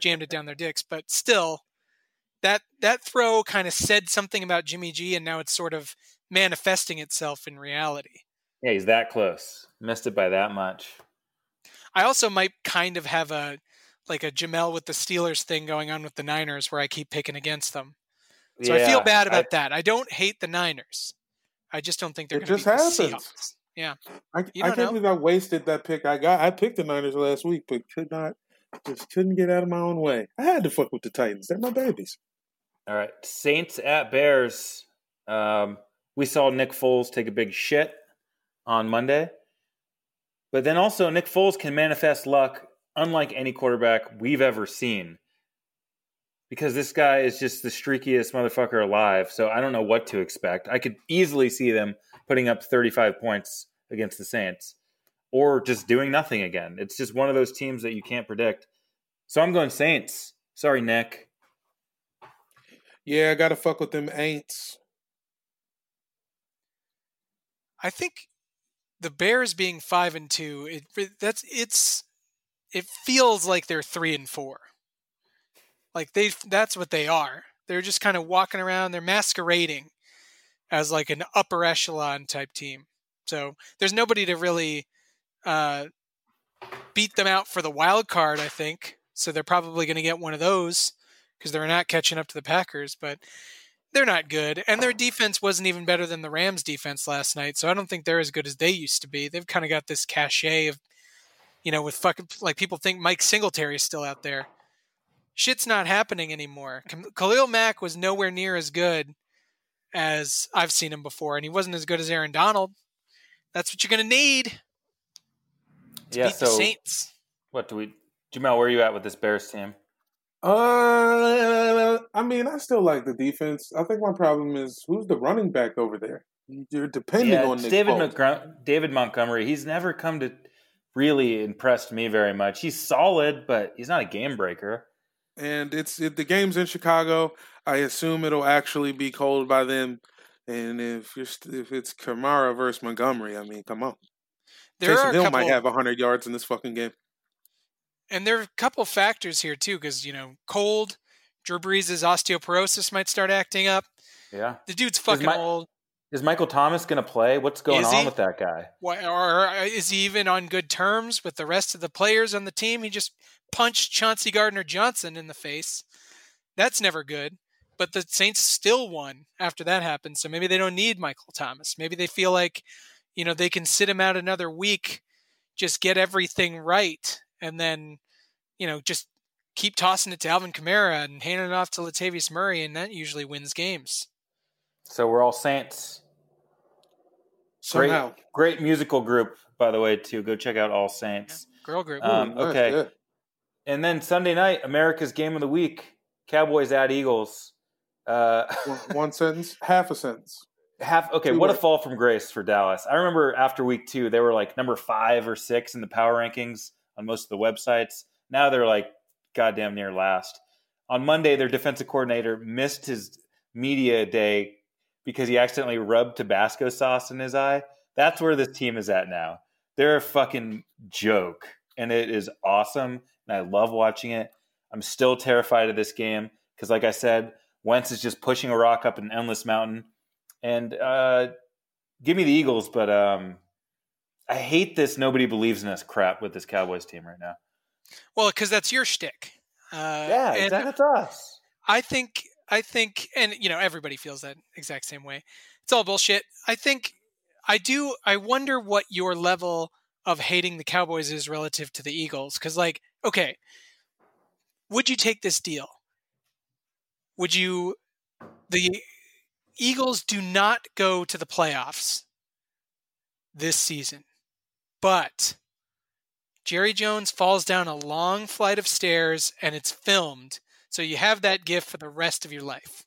jammed it down their dicks. But still, that that throw kind of said something about Jimmy G, and now it's sort of manifesting itself in reality. Yeah, he's that close. Missed it by that much. I also might kind of have a like a Jamel with the Steelers thing going on with the Niners, where I keep picking against them. So I feel bad about I- that. I don't hate the Niners. I just don't think they're going to just beat the happens. Seahawks. Yeah. I, I can't know. believe I wasted that pick. I got I picked the Niners last week, but could not just couldn't get out of my own way. I had to fuck with the Titans. They're my babies. All right, Saints at Bears. Um, we saw Nick Foles take a big shit on Monday, but then also Nick Foles can manifest luck unlike any quarterback we've ever seen. Because this guy is just the streakiest motherfucker alive, so I don't know what to expect. I could easily see them putting up 35 points against the Saints, or just doing nothing again. It's just one of those teams that you can't predict. So I'm going Saints. Sorry, Nick. Yeah, I gotta fuck with them ain'ts. I think the Bears being five and two, it that's it's it feels like they're three and four. Like they that's what they are. They're just kind of walking around. They're masquerading as like an upper echelon type team. So there's nobody to really uh, beat them out for the wild card. I think so. They're probably going to get one of those because they're not catching up to the Packers, but they're not good. And their defense wasn't even better than the Rams defense last night. So I don't think they're as good as they used to be. They've kind of got this cachet of, you know, with fucking, like people think Mike Singletary is still out there. Shit's not happening anymore. Khalil Mack was nowhere near as good as I've seen him before. And he wasn't as good as Aaron Donald. That's what you're going to need to yeah, beat the so Saints. what do we, Jamel? Where are you at with this Bears team? Uh, I mean, I still like the defense. I think my problem is who's the running back over there. You're depending yeah, on Nick David Foles. David Montgomery. He's never come to really impressed me very much. He's solid, but he's not a game breaker. and it's it, the game's in Chicago. I assume it'll actually be cold by then. And if you're st- if it's Kamara versus Montgomery, I mean, come on. There Taysom are Hill couple, might have hundred yards in this fucking game. and there are a couple factors here too, because you know, cold. Drew Brees' osteoporosis might start acting up. Yeah. The dude's fucking Mi- old. Is Michael Thomas going to play? What's going Is on he? with that guy? Why, or uh, is he even on good terms with the rest of the players on the team? He just punched Chauncey Gardner Johnson in the face. That's never good. But the Saints still won after that happened. So maybe they don't need Michael Thomas. Maybe they feel like, you know, they can sit him out another week, just get everything right, and then, you know, just keep tossing it to Alvin Kamara and handing it off to Latavius Murray, and that usually wins games. So we're all Saints. Somehow, Great musical group, by the way, too. Go check out All Saints. Girl group. Um, Nice, okay. yeah. And then Sunday night, America's game of the week: Cowboys at Eagles. Uh, One, one sentence, half a sentence. Half okay. What a fall from grace for Dallas. I remember after week two, they were like number five or six in the power rankings on most of the websites. Now they're like goddamn near last. On Monday, their defensive coordinator missed his media day because he accidentally rubbed Tabasco sauce in his eye. That's where this team is at now. They're a fucking joke, and it is awesome, and I love watching it. I'm still terrified of this game because, like I said, Wentz is just pushing a rock up an endless mountain. And uh, give me the Eagles, but um, I hate this nobody believes in us crap with this Cowboys team right now. Well, because that's your shtick. Uh, Yeah. That's us. I think I think and you know everybody feels that exact same way. It's all bullshit. I think I do I wonder what your level of hating the Cowboys is relative to the Eagles cuz like okay, would you take this deal? Would you the Eagles do not go to the playoffs this season. But Jerry Jones falls down a long flight of stairs and it's filmed. So you have that gift for the rest of your life.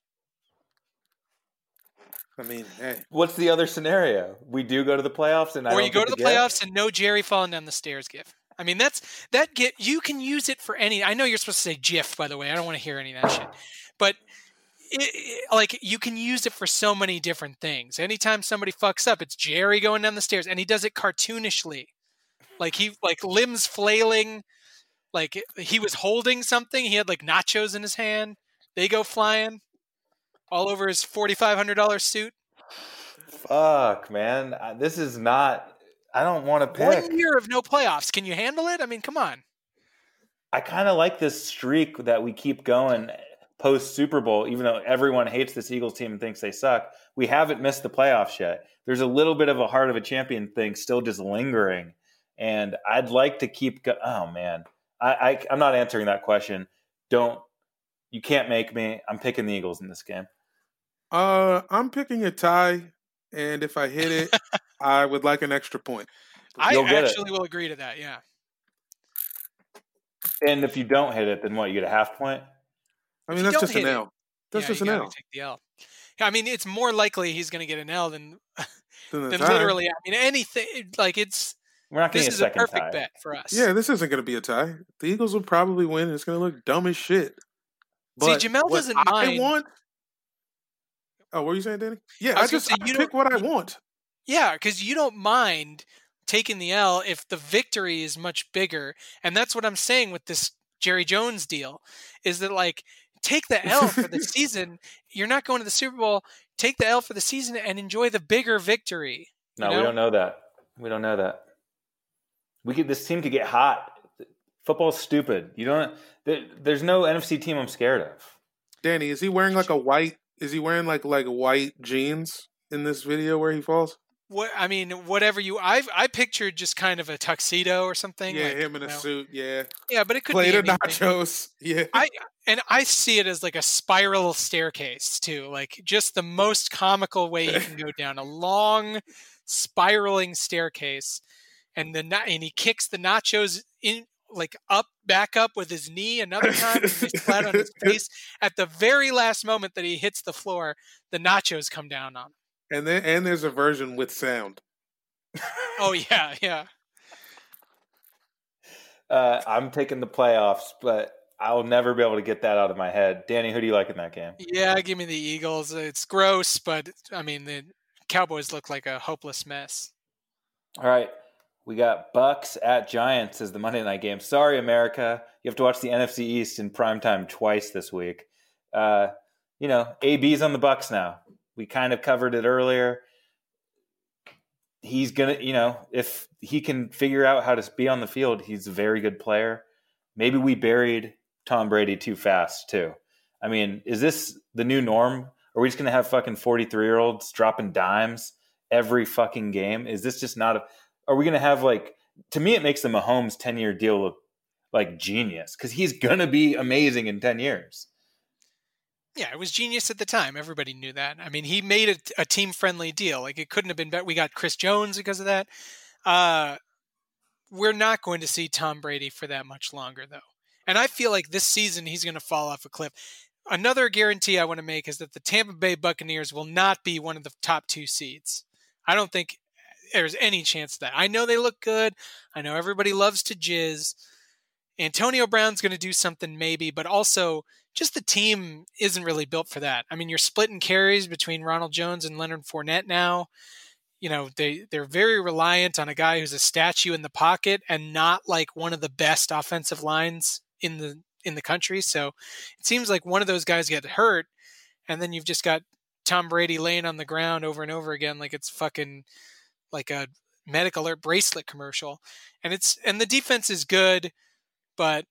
I mean, hey, What's the other scenario? We do go to the playoffs, and I or don't you go to the gift? playoffs and no Jerry falling down the stairs gift. I mean, that's that get you can use it for any. I know you're supposed to say GIF, by the way. I don't want to hear any of that shit, but it, like you can use it for so many different things. Anytime somebody fucks up, it's Jerry going down the stairs, and he does it cartoonishly, like he like limbs flailing, like he was holding something. He had like nachos in his hand. They go flying all over his forty five hundred dollars suit. Fuck, man. This is not. I don't want to pick. One year of no playoffs. Can you handle it? I mean, come on. I kind of like this streak that we keep going post Super Bowl, even though everyone hates this Eagles team and thinks they suck. We haven't missed the playoffs yet. There's a little bit of a heart of a champion thing still just lingering, and I'd like to keep. Go- oh man, I, I I'm not answering that question. Don't you can't make me. I'm picking the Eagles in this game. uh, I'm picking a tie, and if I hit it, I would like an extra point. I You'll get it. actually will agree to that. Yeah. And if you don't hit it, then what? You get a half point. I mean, you that's don't just an hit it, L. That's yeah, just an gotta L. Take the L. Yeah, I mean, it's more likely he's going to get an L than Than than literally. I mean, anything like it's. We're not getting This a is a second perfect tie. bet for us. Yeah, this isn't going to be a tie. The Eagles will probably win. and It's going to look dumb as shit. See, Jamel doesn't I mind- want. Oh, what were you saying, Danny? Yeah, I I, just say, I you pick what I want. Yeah, because you don't mind taking the L if the victory is much bigger, and that's what I'm saying with this Jerry Jones deal, is that like take the L for the season. You're not going to the Super Bowl. Take the L for the season and enjoy the bigger victory. No, you we don't know that. We don't know that. We could. This team could get hot. Football's stupid. You don't. There, there's no NFC team I'm scared of. Danny, is he wearing like a white? Is he wearing like like white jeans in this video where he falls? What I mean, whatever you, I I pictured just kind of a tuxedo or something. yeah, like, him in a know. suit. Yeah, Yeah, but it could plate be of nachos. Yeah, I and I see it as like a spiral staircase too, like just the most comical way you can go down a long spiraling staircase, and the and he kicks the nachos in like up back up with his knee another time and they flat on his face at the very last moment that he hits the floor the nachos come down on him and then and there's a version with sound. oh yeah yeah Uh, I'm taking the playoffs, but I'll never be able to get that out of my head. Danny, who do you like in that game? yeah give me the eagles it's gross but i mean the cowboys look like a hopeless mess All right, we got Bucs at Giants as the Monday night game. Sorry, America, you have to watch the NFC East in primetime twice this week. Uh, you know, AB's on the Bucs now. We kind of covered it earlier. He's gonna, you know, if he can figure out how to be on the field, he's a very good player. Maybe we buried Tom Brady too fast too. I mean, is this the new norm? Are we just gonna have fucking forty three year olds dropping dimes every fucking game? Is this just not a? Are we gonna have like? To me, it makes the Mahomes ten year deal look like genius because he's gonna be amazing in ten years. Yeah, it was genius at the time. Everybody knew that. I mean, he made it a team friendly deal. Like it couldn't have been better. We got Chris Jones because of that. Uh, we're not going to see Tom Brady for that much longer, though. And I feel like this season he's going to fall off a cliff. Another guarantee I want to make is that the Tampa Bay Buccaneers will not be one of the top two seeds. I don't think there's any chance that. I know they look good. I know everybody loves to jizz. Antonio Brown's going to do something maybe, but also just the team isn't really built for that. I mean, you're splitting carries between Ronald Jones and Leonard Fournette now. You know, they they're very reliant on a guy who's a statue in the pocket and not like one of the best offensive lines in the in the country. So it seems like one of those guys get hurt, and then you've just got Tom Brady laying on the ground over and over again like it's fucking like a medical alert bracelet commercial. And it's and the defense is good, but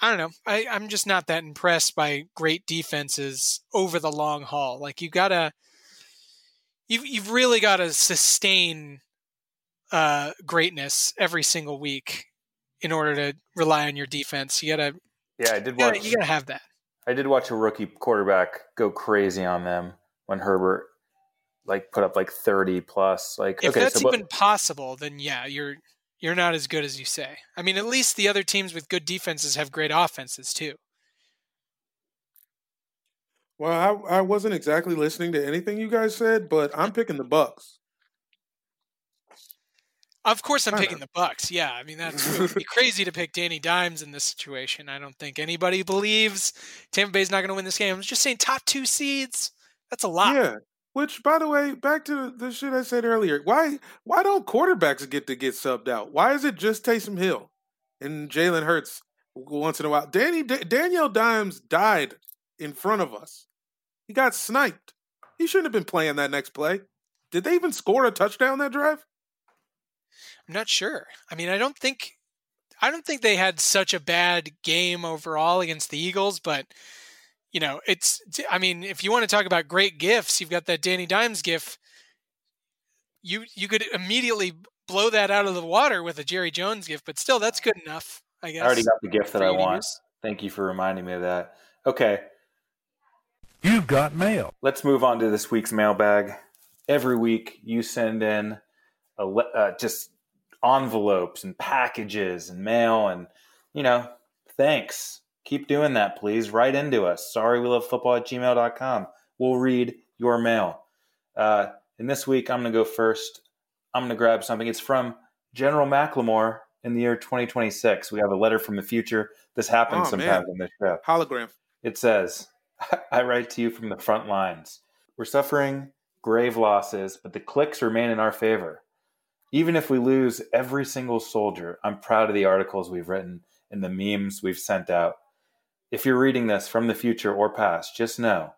I don't know. I, I'm just not that impressed by great defenses over the long haul. Like you gotta, you've you've really got to sustain uh, greatness every single week in order to rely on your defense. You gotta, Yeah, I did you gotta, watch. you gotta have that. I did watch a rookie quarterback go crazy on them when Herbert like put up like thirty plus. Like If okay, that's so even possible, then yeah, you're you're not as good as you say. I mean, at least the other teams with good defenses have great offenses too. Well, I, I wasn't exactly listening to anything you guys said, but I'm picking the Bucs. Of course, I'm picking the Bucs. Yeah, I mean that's would be crazy to pick Danny Dimes in this situation. I don't think anybody believes Tampa Bay's not going to win this game. I'm just saying top two seeds. That's a lot. Yeah. Which, by the way, back to the shit I said earlier. Why why don't quarterbacks get to get subbed out? Why is it just Taysom Hill and Jalen Hurts once in a while? Danny D- Daniel Dimes died in front of us. He got sniped. He shouldn't have been playing that next play. Did they even score a touchdown that drive? I'm not sure. I mean, I don't think I don't think they had such a bad game overall against the Eagles, but you know, it's I mean, if you want to talk about great gifts, you've got that Danny Dimes gif. You you could immediately blow that out of the water with a Jerry Jones gift, but still that's good enough, I guess. I already got the gift that I you want. use. Thank you for reminding me of that. Okay, You've got mail. let's move on to this week's mailbag. Every week, you send in a le- uh, just envelopes and packages and mail, and you know, thanks. Keep doing that, please. Write into us. Sorry, we love football at gmail.com. We'll read your mail. Uh, and this week, I'm going to go first. I'm going to grab something. It's from General McLemore in the year 2026. We have a letter from the future. This happens Oh, sometimes man. on this show. Hologram. It says, I write to you from the front lines. We're suffering grave losses, but the clicks remain in our favor. Even if we lose every single soldier, I'm proud of the articles we've written and the memes we've sent out. If you're reading this from the future or past, just know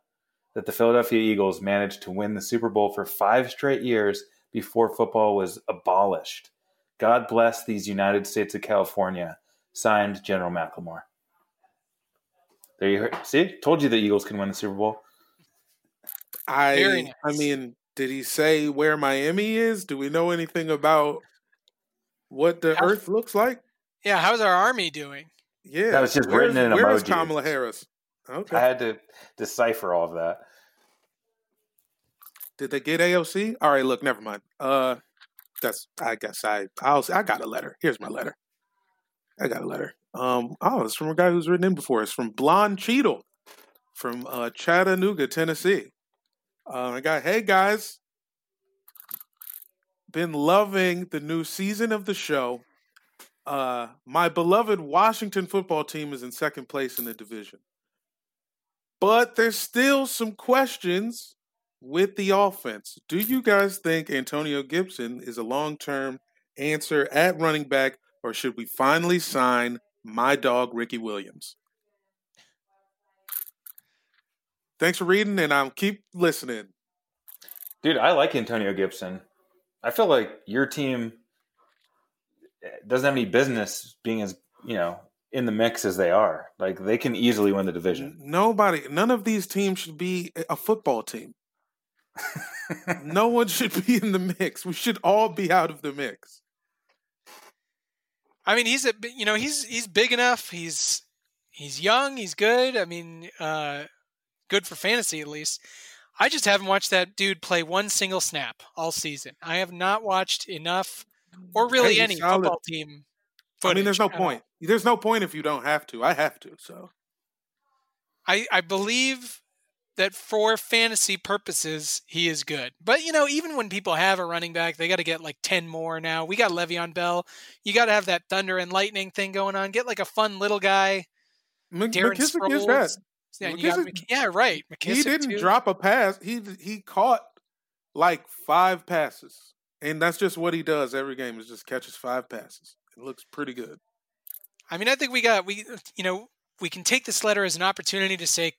that the Philadelphia Eagles managed to win the Super Bowl for five straight years before football was abolished. God bless these United States of California. Signed, General McLemore. There you heard. See, told you the Eagles can win the Super Bowl. I nice. I mean, did he say where Miami is? Do we know anything about what the How- Earth looks like? Yeah, how's our army doing? Yeah, That was just where's- written in Where is emojis. Kamala Harris? Okay. I had to decipher all of that. Did they get AOC? All right, look, never mind. Uh, that's I guess I I'll, I got a letter. Here's my letter. I got a letter. Um, oh, it's from a guy who's written in before. It's from Blonde Cheadle from uh, Chattanooga, Tennessee. Uh, I got, hey guys, been loving the new season of the show. Uh, my beloved Washington football team is in second place in the division, but there's still some questions with the offense. Do you guys think Antonio Gibson is a long term answer at running back, or should we finally sign my dog, Ricky Williams? Thanks for reading, and I'll keep listening. Dude, I like Antonio Gibson. I feel like your team doesn't have any business being as, you know, in the mix as they are. Like they can easily win the division. Nobody, none of these teams should be a football team. no one should be in the mix. We should all be out of the mix. I mean, he's a you know he's he's big enough. He's he's young. He's good. I mean, uh, good for fantasy at least. I just haven't watched that dude play one single snap all season. I have not watched enough, or really Hey, any solid. football team. I mean, there's no all. point. There's no point if you don't have to. I have to. So I I believe that for fantasy purposes he is good. But you know, even when people have a running back, they got to get like ten more now. We got Le'Veon Bell. You got to have that thunder and lightning thing going on. Get like a fun little guy. Mc- Darren McKissic is that. Yeah, got McKissic- Mc- yeah, right. McKissic he didn't too. drop a pass. He he caught like five passes, and that's just what he does every game. Is just catches five passes. It looks pretty good. I mean, I think we got we you know we can take this letter as an opportunity to say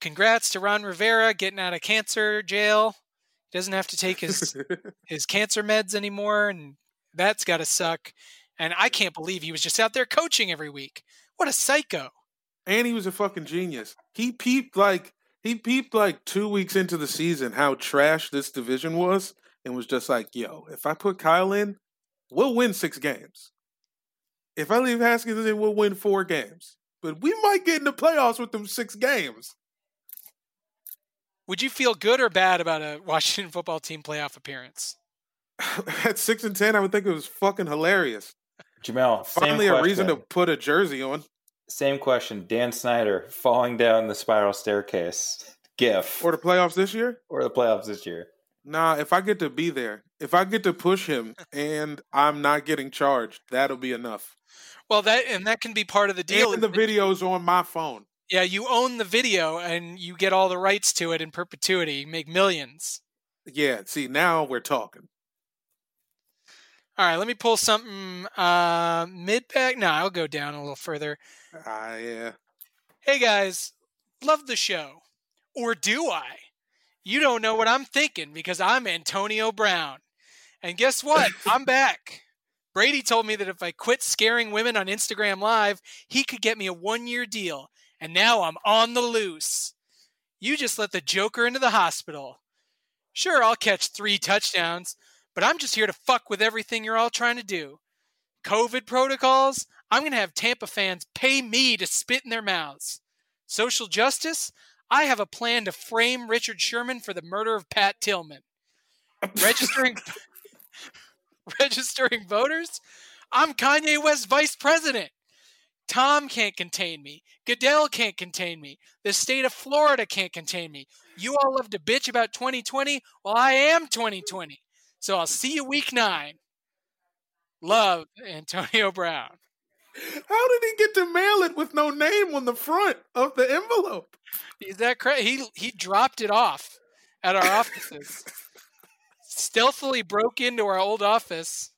congrats to Ron Rivera getting out of cancer jail. He doesn't have to take his his cancer meds anymore, and that's got to suck. And I can't believe he was just out there coaching every week. What a psycho! and he was a fucking genius. He peeped like he peeped like two weeks into the season how trash this division was, and was just like, "Yo, if I put Kyle in, we'll win six games. If I leave Haskins in, we'll win four games. But we might get in the playoffs with them six games." Would you feel good or bad about a Washington football team playoff appearance? At six and ten, I would think it was fucking hilarious. Jamel, same Finally, a reason to put a jersey on. Same question. Dan Snyder falling down the spiral staircase. GIF. Or the playoffs this year? Or the playoffs this year. Nah, if I get to be there, if I get to push him and I'm not getting charged, that'll be enough. Well, that and that can be part of the deal. And the video's on my phone. Yeah, you own the video and you get all the rights to it in perpetuity. You make millions. Yeah, see, now we're talking. All right, let me pull something uh mid back. No, I'll go down a little further. Ah, yeah. Hey guys, love the show. Or do I? You don't know what I'm thinking because I'm Antonio Brown. And guess what? I'm back. Brady told me that if I quit scaring women on Instagram Live, he could get me a one year deal. And now I'm on the loose. You just let the Joker into the hospital. Sure, I'll catch three touchdowns, but I'm just here to fuck with everything you're all trying to do. COVID protocols, I'm going to have Tampa fans pay me to spit in their mouths. Social justice, I have a plan to frame Richard Sherman for the murder of Pat Tillman. Registering registering voters, I'm Kanye West vice president. Tom can't contain me. Goodell can't contain me. The state of Florida can't contain me. You all love to bitch about 2020. Well, I am 2020. So I'll see you week nine. Love, Antonio Brown. How did he get to mail it with no name on the front of the envelope? Is that crazy? He he dropped it off at our offices. Stealthily broke into our old office.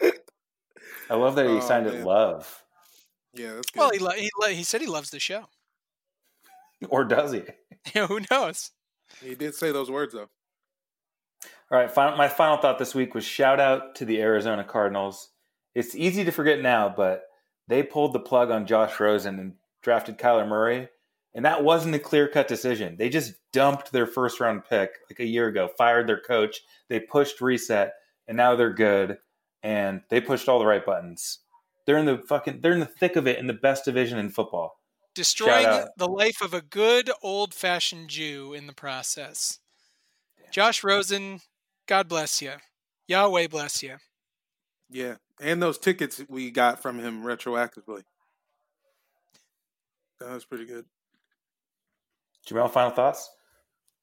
I love that he Oh, signed man. it love. Yeah, that's good. Well, he lo- he, lo- he said he loves the show. Or does he? Yeah, who knows? he did say those words though. All right, final, my final thought this week was shout out to the Arizona Cardinals. It's easy to forget now, but they pulled the plug on Josh Rosen and drafted Kyler Murray, and that wasn't a clear cut decision. They just dumped their first round pick like a year ago, fired their coach, they pushed reset, and now they're good, and they pushed all the right buttons. They're in the fucking they're in the thick of it in the best division in football. Destroying the life of a good old fashioned Jew in the process. Josh Rosen, God bless you. Yahweh bless you. Yeah, and those tickets we got from him retroactively. That was pretty good. Jamel, final thoughts?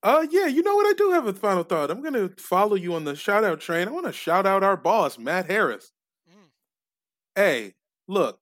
Uh, yeah, you know what? I do have a final thought. I'm gonna follow you on the shout out train. I want to shout out our boss, Matt Harris. Mm. Hey, look,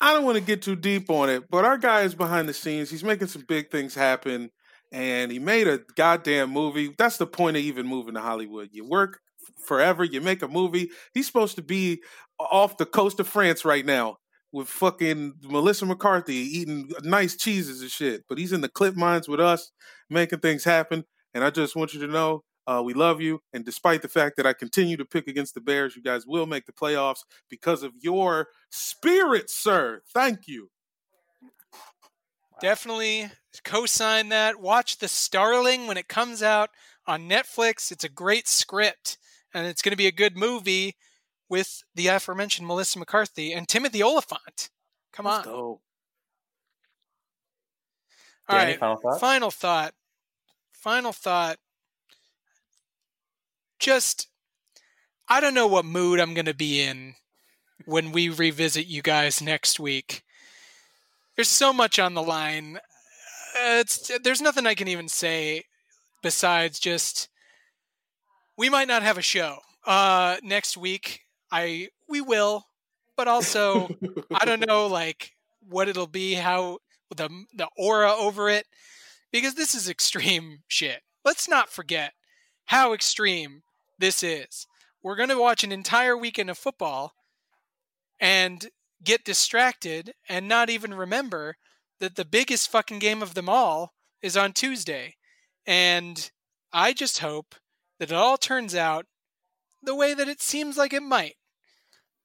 I don't want to get too deep on it, but our guy is behind the scenes. He's making some big things happen, and he made a goddamn movie. That's the point of even moving to Hollywood. You work forever, you make a movie. He's supposed to be off the coast of France right now with fucking Melissa McCarthy eating nice cheeses and shit. But he's in the clip mines with us, making things happen. And I just want you to know uh, we love you. And despite the fact that I continue to pick against the Bears, you guys will make the playoffs because of your spirit, sir. Thank you. Definitely co sign that. Watch The Starling when it comes out on Netflix. It's a great script, and it's going to be a good movie with the aforementioned Melissa McCarthy and Timothy Olyphant. Come on. Let's go. All Danny, right. final thought? Final thought. Final thought. Just, I don't know what mood I'm going to be in when we revisit you guys next week. There's so much on the line. Uh, it's there's nothing I can even say besides just we might not have a show uh, next week. I we will, but also I don't know like what it'll be, how the the aura over it, because this is extreme shit. Let's not forget how extreme this is. We're gonna watch an entire weekend of football and get distracted and not even remember that the biggest fucking game of them all is on Tuesday. And I just hope that it all turns out the way that it seems like it might.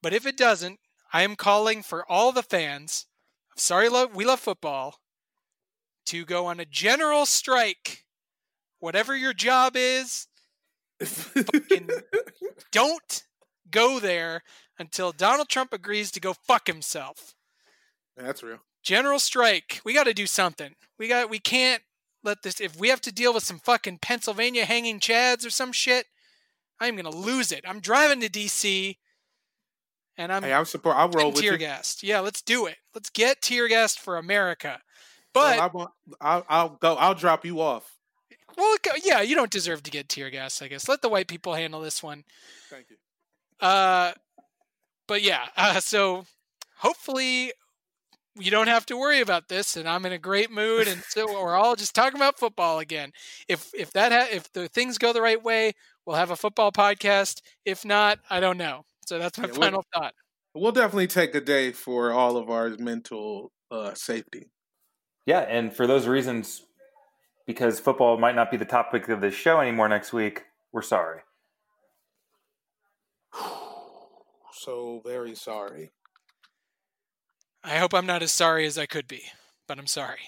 But if it doesn't, I am calling for all the fans of Sorry Love We Love Football to go on a general strike. Whatever your job is, fucking don't go there until Donald Trump agrees to go fuck himself. That's real. General strike. We got to do something. We got. We can't let this. If we have to deal with some fucking Pennsylvania hanging chads or some shit, I'm gonna lose it. I'm driving to DC, and I'm Hey, I'm support. I'll roll with tear you. gassed. Yeah, let's do it. Let's get tear gassed for America. Well, But I want, I'll, I'll go. I'll drop you off. well, yeah, you don't deserve to get tear gas. I guess let the white people handle this one. Thank you. Uh, but yeah, uh, so hopefully you don't have to worry about this, and I'm in a great mood, and so we're all just talking about football again. If if that ha- if the things go the right way, we'll have a football podcast. If not, I don't know. So that's my Yeah, we'll- final thought. We'll definitely take a day for all of our mental uh, safety. Yeah, and for those reasons, because football might not be the topic of this show anymore next week, we're sorry. So very sorry. I hope I'm not as sorry as I could be, but I'm sorry.